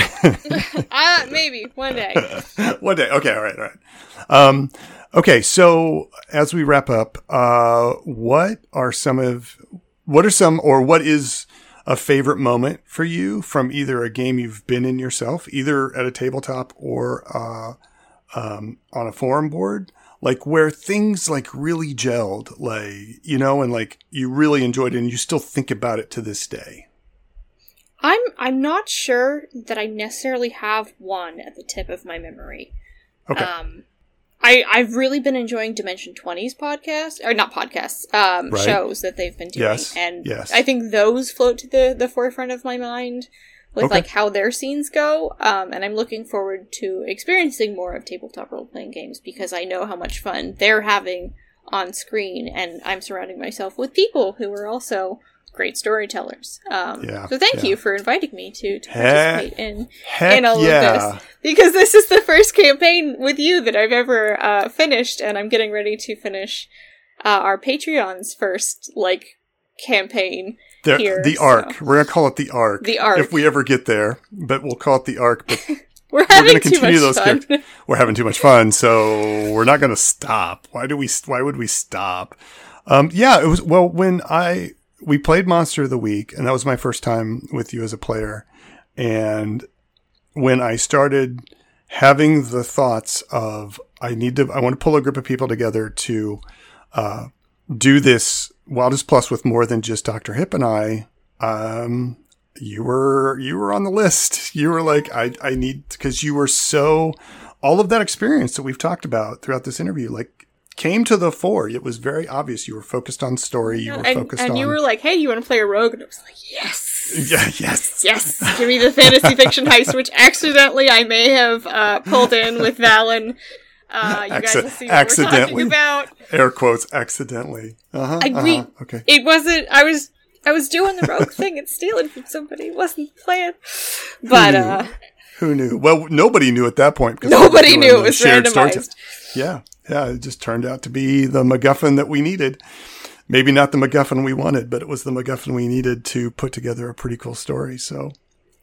Ah, maybe one day. One day. Okay. All right. All right. Um, okay. So as we wrap up, uh, what are some of, what are some, or what is a favorite moment for you from either a game you've been in yourself, either at a tabletop or, uh, um, on a forum board? Like where things like really gelled, like, you know, and like you really enjoyed it and you still think about it to this day. I'm I'm not sure that I necessarily have one at the tip of my memory. Okay. Um, I I've really been enjoying Dimension 20's podcast or not podcasts, um, Right. shows that they've been doing, Yes, and yes. I think those float to the the forefront of my mind with Okay. like how their scenes go. Um, and I'm looking forward to experiencing more of tabletop role playing games because I know how much fun they're having on screen, and I'm surrounding myself with people who are also great storytellers. Um, Yeah, so thank yeah. you for inviting me to, to participate in Heck in all yeah. of this because this is the first campaign with you that I've ever uh, finished, and I'm getting ready to finish uh, our Patreon's first like campaign. The, here, the so- arc. We're gonna call it the arc. The arc. If we ever get there, but we'll call it the arc. But We're we're having too much those fun. characters. We're having too much fun, so we're not gonna stop. Why do we? Why would we stop? Um, yeah, it was. Well, when I we played Monster of the Week, and that was my first time with you as a player, and when I started having the thoughts of I need to, I want to pull a group of people together to uh, do this Wildest Plus with more than just Doctor Hip and I. Um, you were you were on the list. You were like I I need because you were so all of that experience that we've talked about throughout this interview like came to the fore. It was very obvious you were focused on story. You were and focused and on And you were like, "Hey, you want to play a rogue?" And I was like, "Yes." yeah yes Yes, give me the fantasy fiction heist, which accidentally I may have uh, pulled in with Valen. Uh, you guys will see what accidentally. we're talking about. air quotes accidentally. Uh huh. I- we- uh-huh. Okay. It wasn't. I was. I was doing the rogue thing and stealing from somebody. It wasn't the plan. But knew? uh, Who knew? Well, nobody knew at that point. because nobody knew it was randomized. Yeah, yeah. It just turned out to be the MacGuffin that we needed. Maybe not the MacGuffin we wanted, but it was the MacGuffin we needed to put together a pretty cool story. So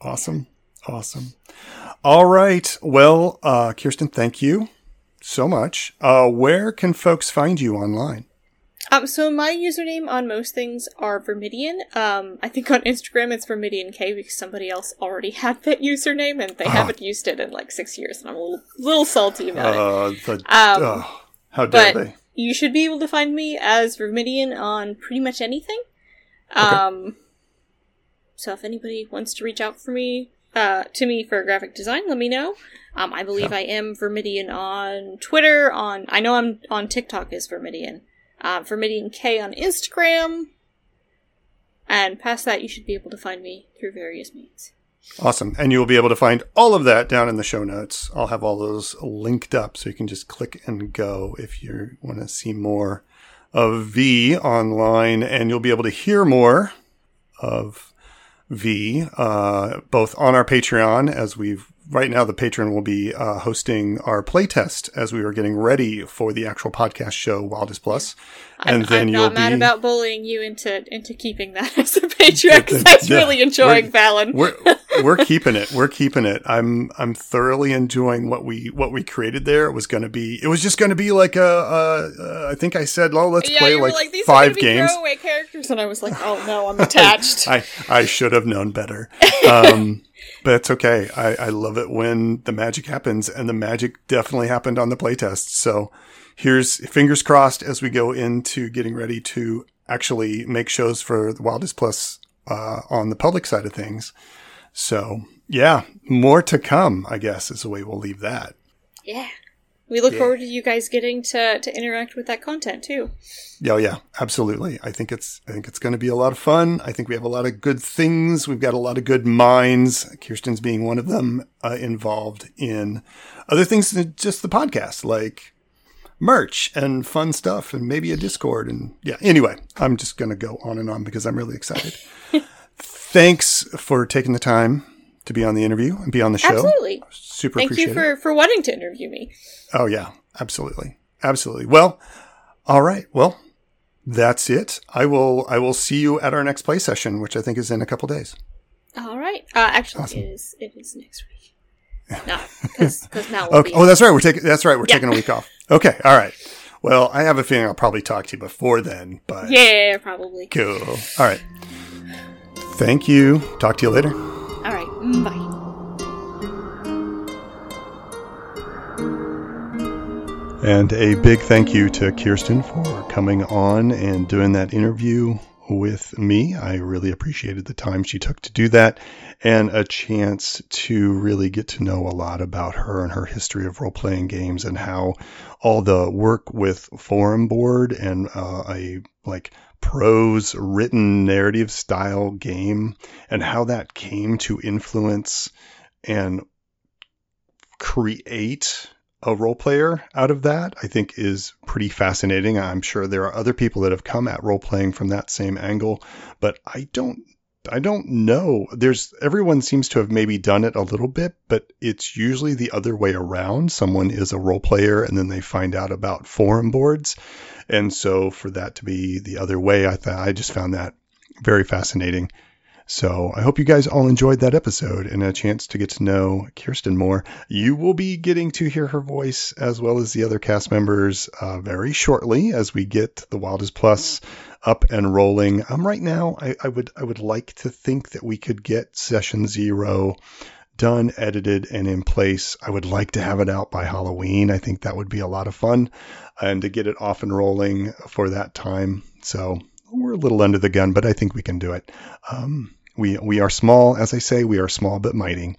awesome, awesome. All right. Well, uh, Kirsten, thank you so much. Uh, where can folks find you online? Um, so my username on most things are Vermidian. Um, I think on Instagram it's Vermidian K because somebody else already had that username and they Oh. haven't used it in like six years, and I'm a little, little salty about it. Uh, the, Um, oh, how dare but- they? You should be able to find me as Vermidian on pretty much anything. Um, so if anybody wants to reach out for me, uh, to me for graphic design, let me know. Um, I believe Yeah. I am Vermidian on Twitter. On I know I'm on TikTok as Vermidian. Uh, Vermidian K on Instagram. And past that, you should be able to find me through various means. Awesome. And you'll be able to find all of that down in the show notes. I'll have all those linked up so you can just click and go if you want to see more of V online. And you'll be able to hear more of V, uh, both on our Patreon as we've right now the patron will be uh, hosting our playtest as we are getting ready for the actual podcast show Wildest Plus. I'm, And then I'm you'll not mad be- about bullying you into into keeping that as a patron because I was Yeah. really enjoying We're- Valen. we're we're keeping it. We're keeping it. I'm I'm thoroughly enjoying what we what we created there. It was going to be. It was just going to be like a. a, a I think I said, "Oh, let's yeah, play like, like, five games." throwaway characters, and I was like, oh no, I'm attached. I I should have known better. Um, but it's okay. I, I love it when the magic happens, and the magic definitely happened on the playtest. So here's fingers crossed as we go into getting ready to actually make shows for the Wildest Plus uh, on the public side of things. So yeah, more to come. I guess is the way we'll leave that. yeah. We look Yeah. forward to you guys getting to, to interact with that content too. Yeah, oh, yeah, absolutely. I think it's I think it's going to be a lot of fun. I think we have a lot of good things. We've got a lot of good minds. Kirsten's being one of them uh, involved in other things than just the podcast, like merch and fun stuff, and maybe a Discord. And yeah, anyway, I'm just going to go on and on because I'm really excited. Thanks for taking the time to be on the interview and be on the show. Absolutely. Super Thank appreciate you it. for, for wanting to interview me. Oh yeah, absolutely. Absolutely. Well, all right. Well, that's it. I will I will see you at our next play session, which I think is in a couple days. All right. Uh, actually, Awesome. it is it is next week. No, because now we'll Okay. Oh, that's right. We're taking that's right. We're Yeah. taking a week off. Okay. All right. Well, I have a feeling I'll probably talk to you before then, but yeah, probably. cool. All right. Thank you. Talk to you later. Bye. And a big thank you to Kirsten for coming on and doing that interview with me. I really appreciated the time she took to do that and a chance to really get to know a lot about her and her history of role playing games and how all the work with Forum Board and uh, a like prose written narrative style game and how that came to influence and create a role player out of that, I think is pretty fascinating. I'm sure there are other people that have come at role playing from that same angle, but I don't I don't know. There's everyone seems to have maybe done it a little bit, but it's usually the other way around. Someone is a role player and then they find out about forum boards. And so for that to be the other way, I thought I just found that very fascinating. So I hope you guys all enjoyed that episode and a chance to get to know Kirsten more. You will be getting to hear her voice as well as the other cast members uh, very shortly as we get the Wildest Plus up and rolling. Um, right now, I, I would I would like to think that we could get session zero done, edited, and in place. I would like to have it out by Halloween. I think that would be a lot of fun, and to get it off and rolling for that time. So we're a little under the gun, but I think we can do it. Um, we we are small, as I say, we are small but mighty.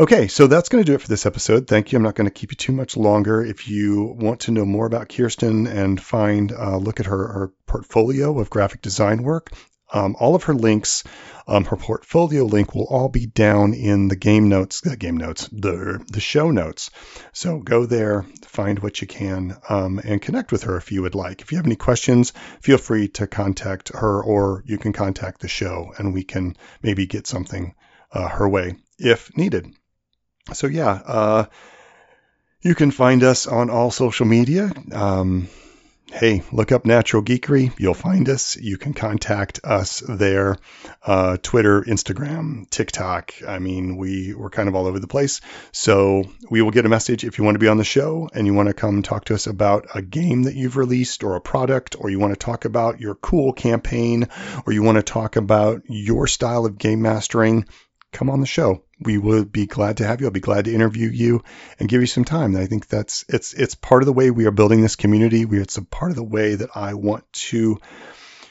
Okay, so that's going to do it for this episode. Thank you. I'm not going to keep you too much longer. If you want to know more about Kirsten and find, uh, look at her, her portfolio of graphic design work, um, all of her links, um, her portfolio link will all be down in the game notes, the game notes, the the show notes. So go there, find what you can, um, and connect with her if you would like. If you have any questions, feel free to contact her, or you can contact the show, and we can maybe get something uh, her way if needed. So yeah, uh, you can find us on all social media. Um, hey, look up Natural Geekery. You'll find us. You can contact us there. Uh, Twitter, Instagram, TikTok. I mean, we, we're kind of all over the place. So we will get a message if you want to be on the show and you want to come talk to us about a game that you've released or a product, or you want to talk about your cool campaign, or you want to talk about your style of game mastering. Come on the show we would be glad to have you. I'll be glad to interview you and give you some time. I think that's it's it's part of the way we are building this community. We it's a part of the way that I want to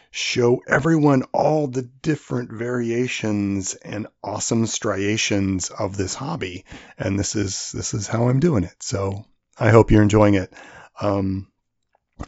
show everyone all the different variations and awesome striations of this hobby. And this is this is how I'm doing it. So I hope you're enjoying it. Um,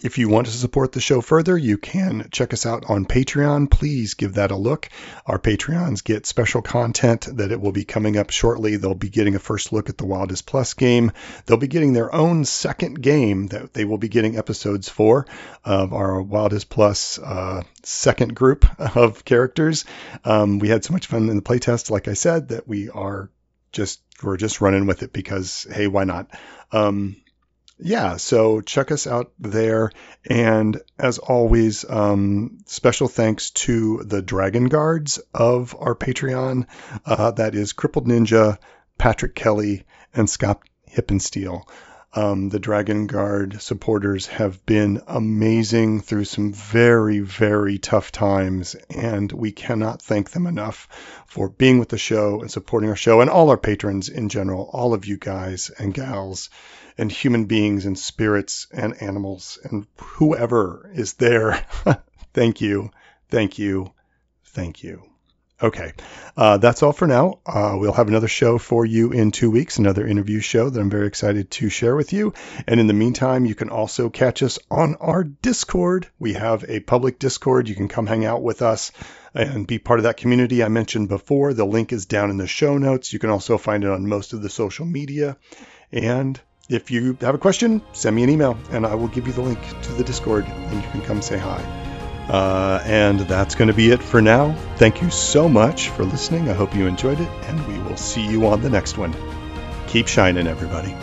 if you want to support the show further, you can check us out on Patreon. Please give that a look. Our Patreons get special content that it will be coming up shortly. They'll be getting a first look at the Wildest Plus game. They'll be getting their own second game that they will be getting episodes for of our Wildest Plus uh, second group of characters. Um, we had so much fun in the playtest, like I said, that we are just we're just running with it because hey, why not? Um, yeah, so check us out there. And as always, um, special thanks to the Dragon Guards of our Patreon. Uh, that is Crippled Ninja, Patrick Kelly, and Scott Hippensteel. Um, the Dragon Guard supporters have been amazing through some very, very tough times, and we cannot thank them enough for being with the show and supporting our show and all our patrons in general, all of you guys and gals and human beings and spirits and animals and whoever is there. thank you. Thank you. Thank you. Okay, uh, that's all for now. Uh, we'll have another show for you in two weeks, another interview show that I'm very excited to share with you. And in the meantime, you can also catch us on our Discord. We have a public Discord. You can come hang out with us and be part of that community I mentioned before. The link is down in the show notes. You can also find it on most of the social media. And if you have a question, send me an email and I will give you the link to the Discord and you can come say hi. Uh, and that's going to be it for now. Thank you so much for listening. I hope you enjoyed it, and we will see you on the next one. Keep shining, everybody.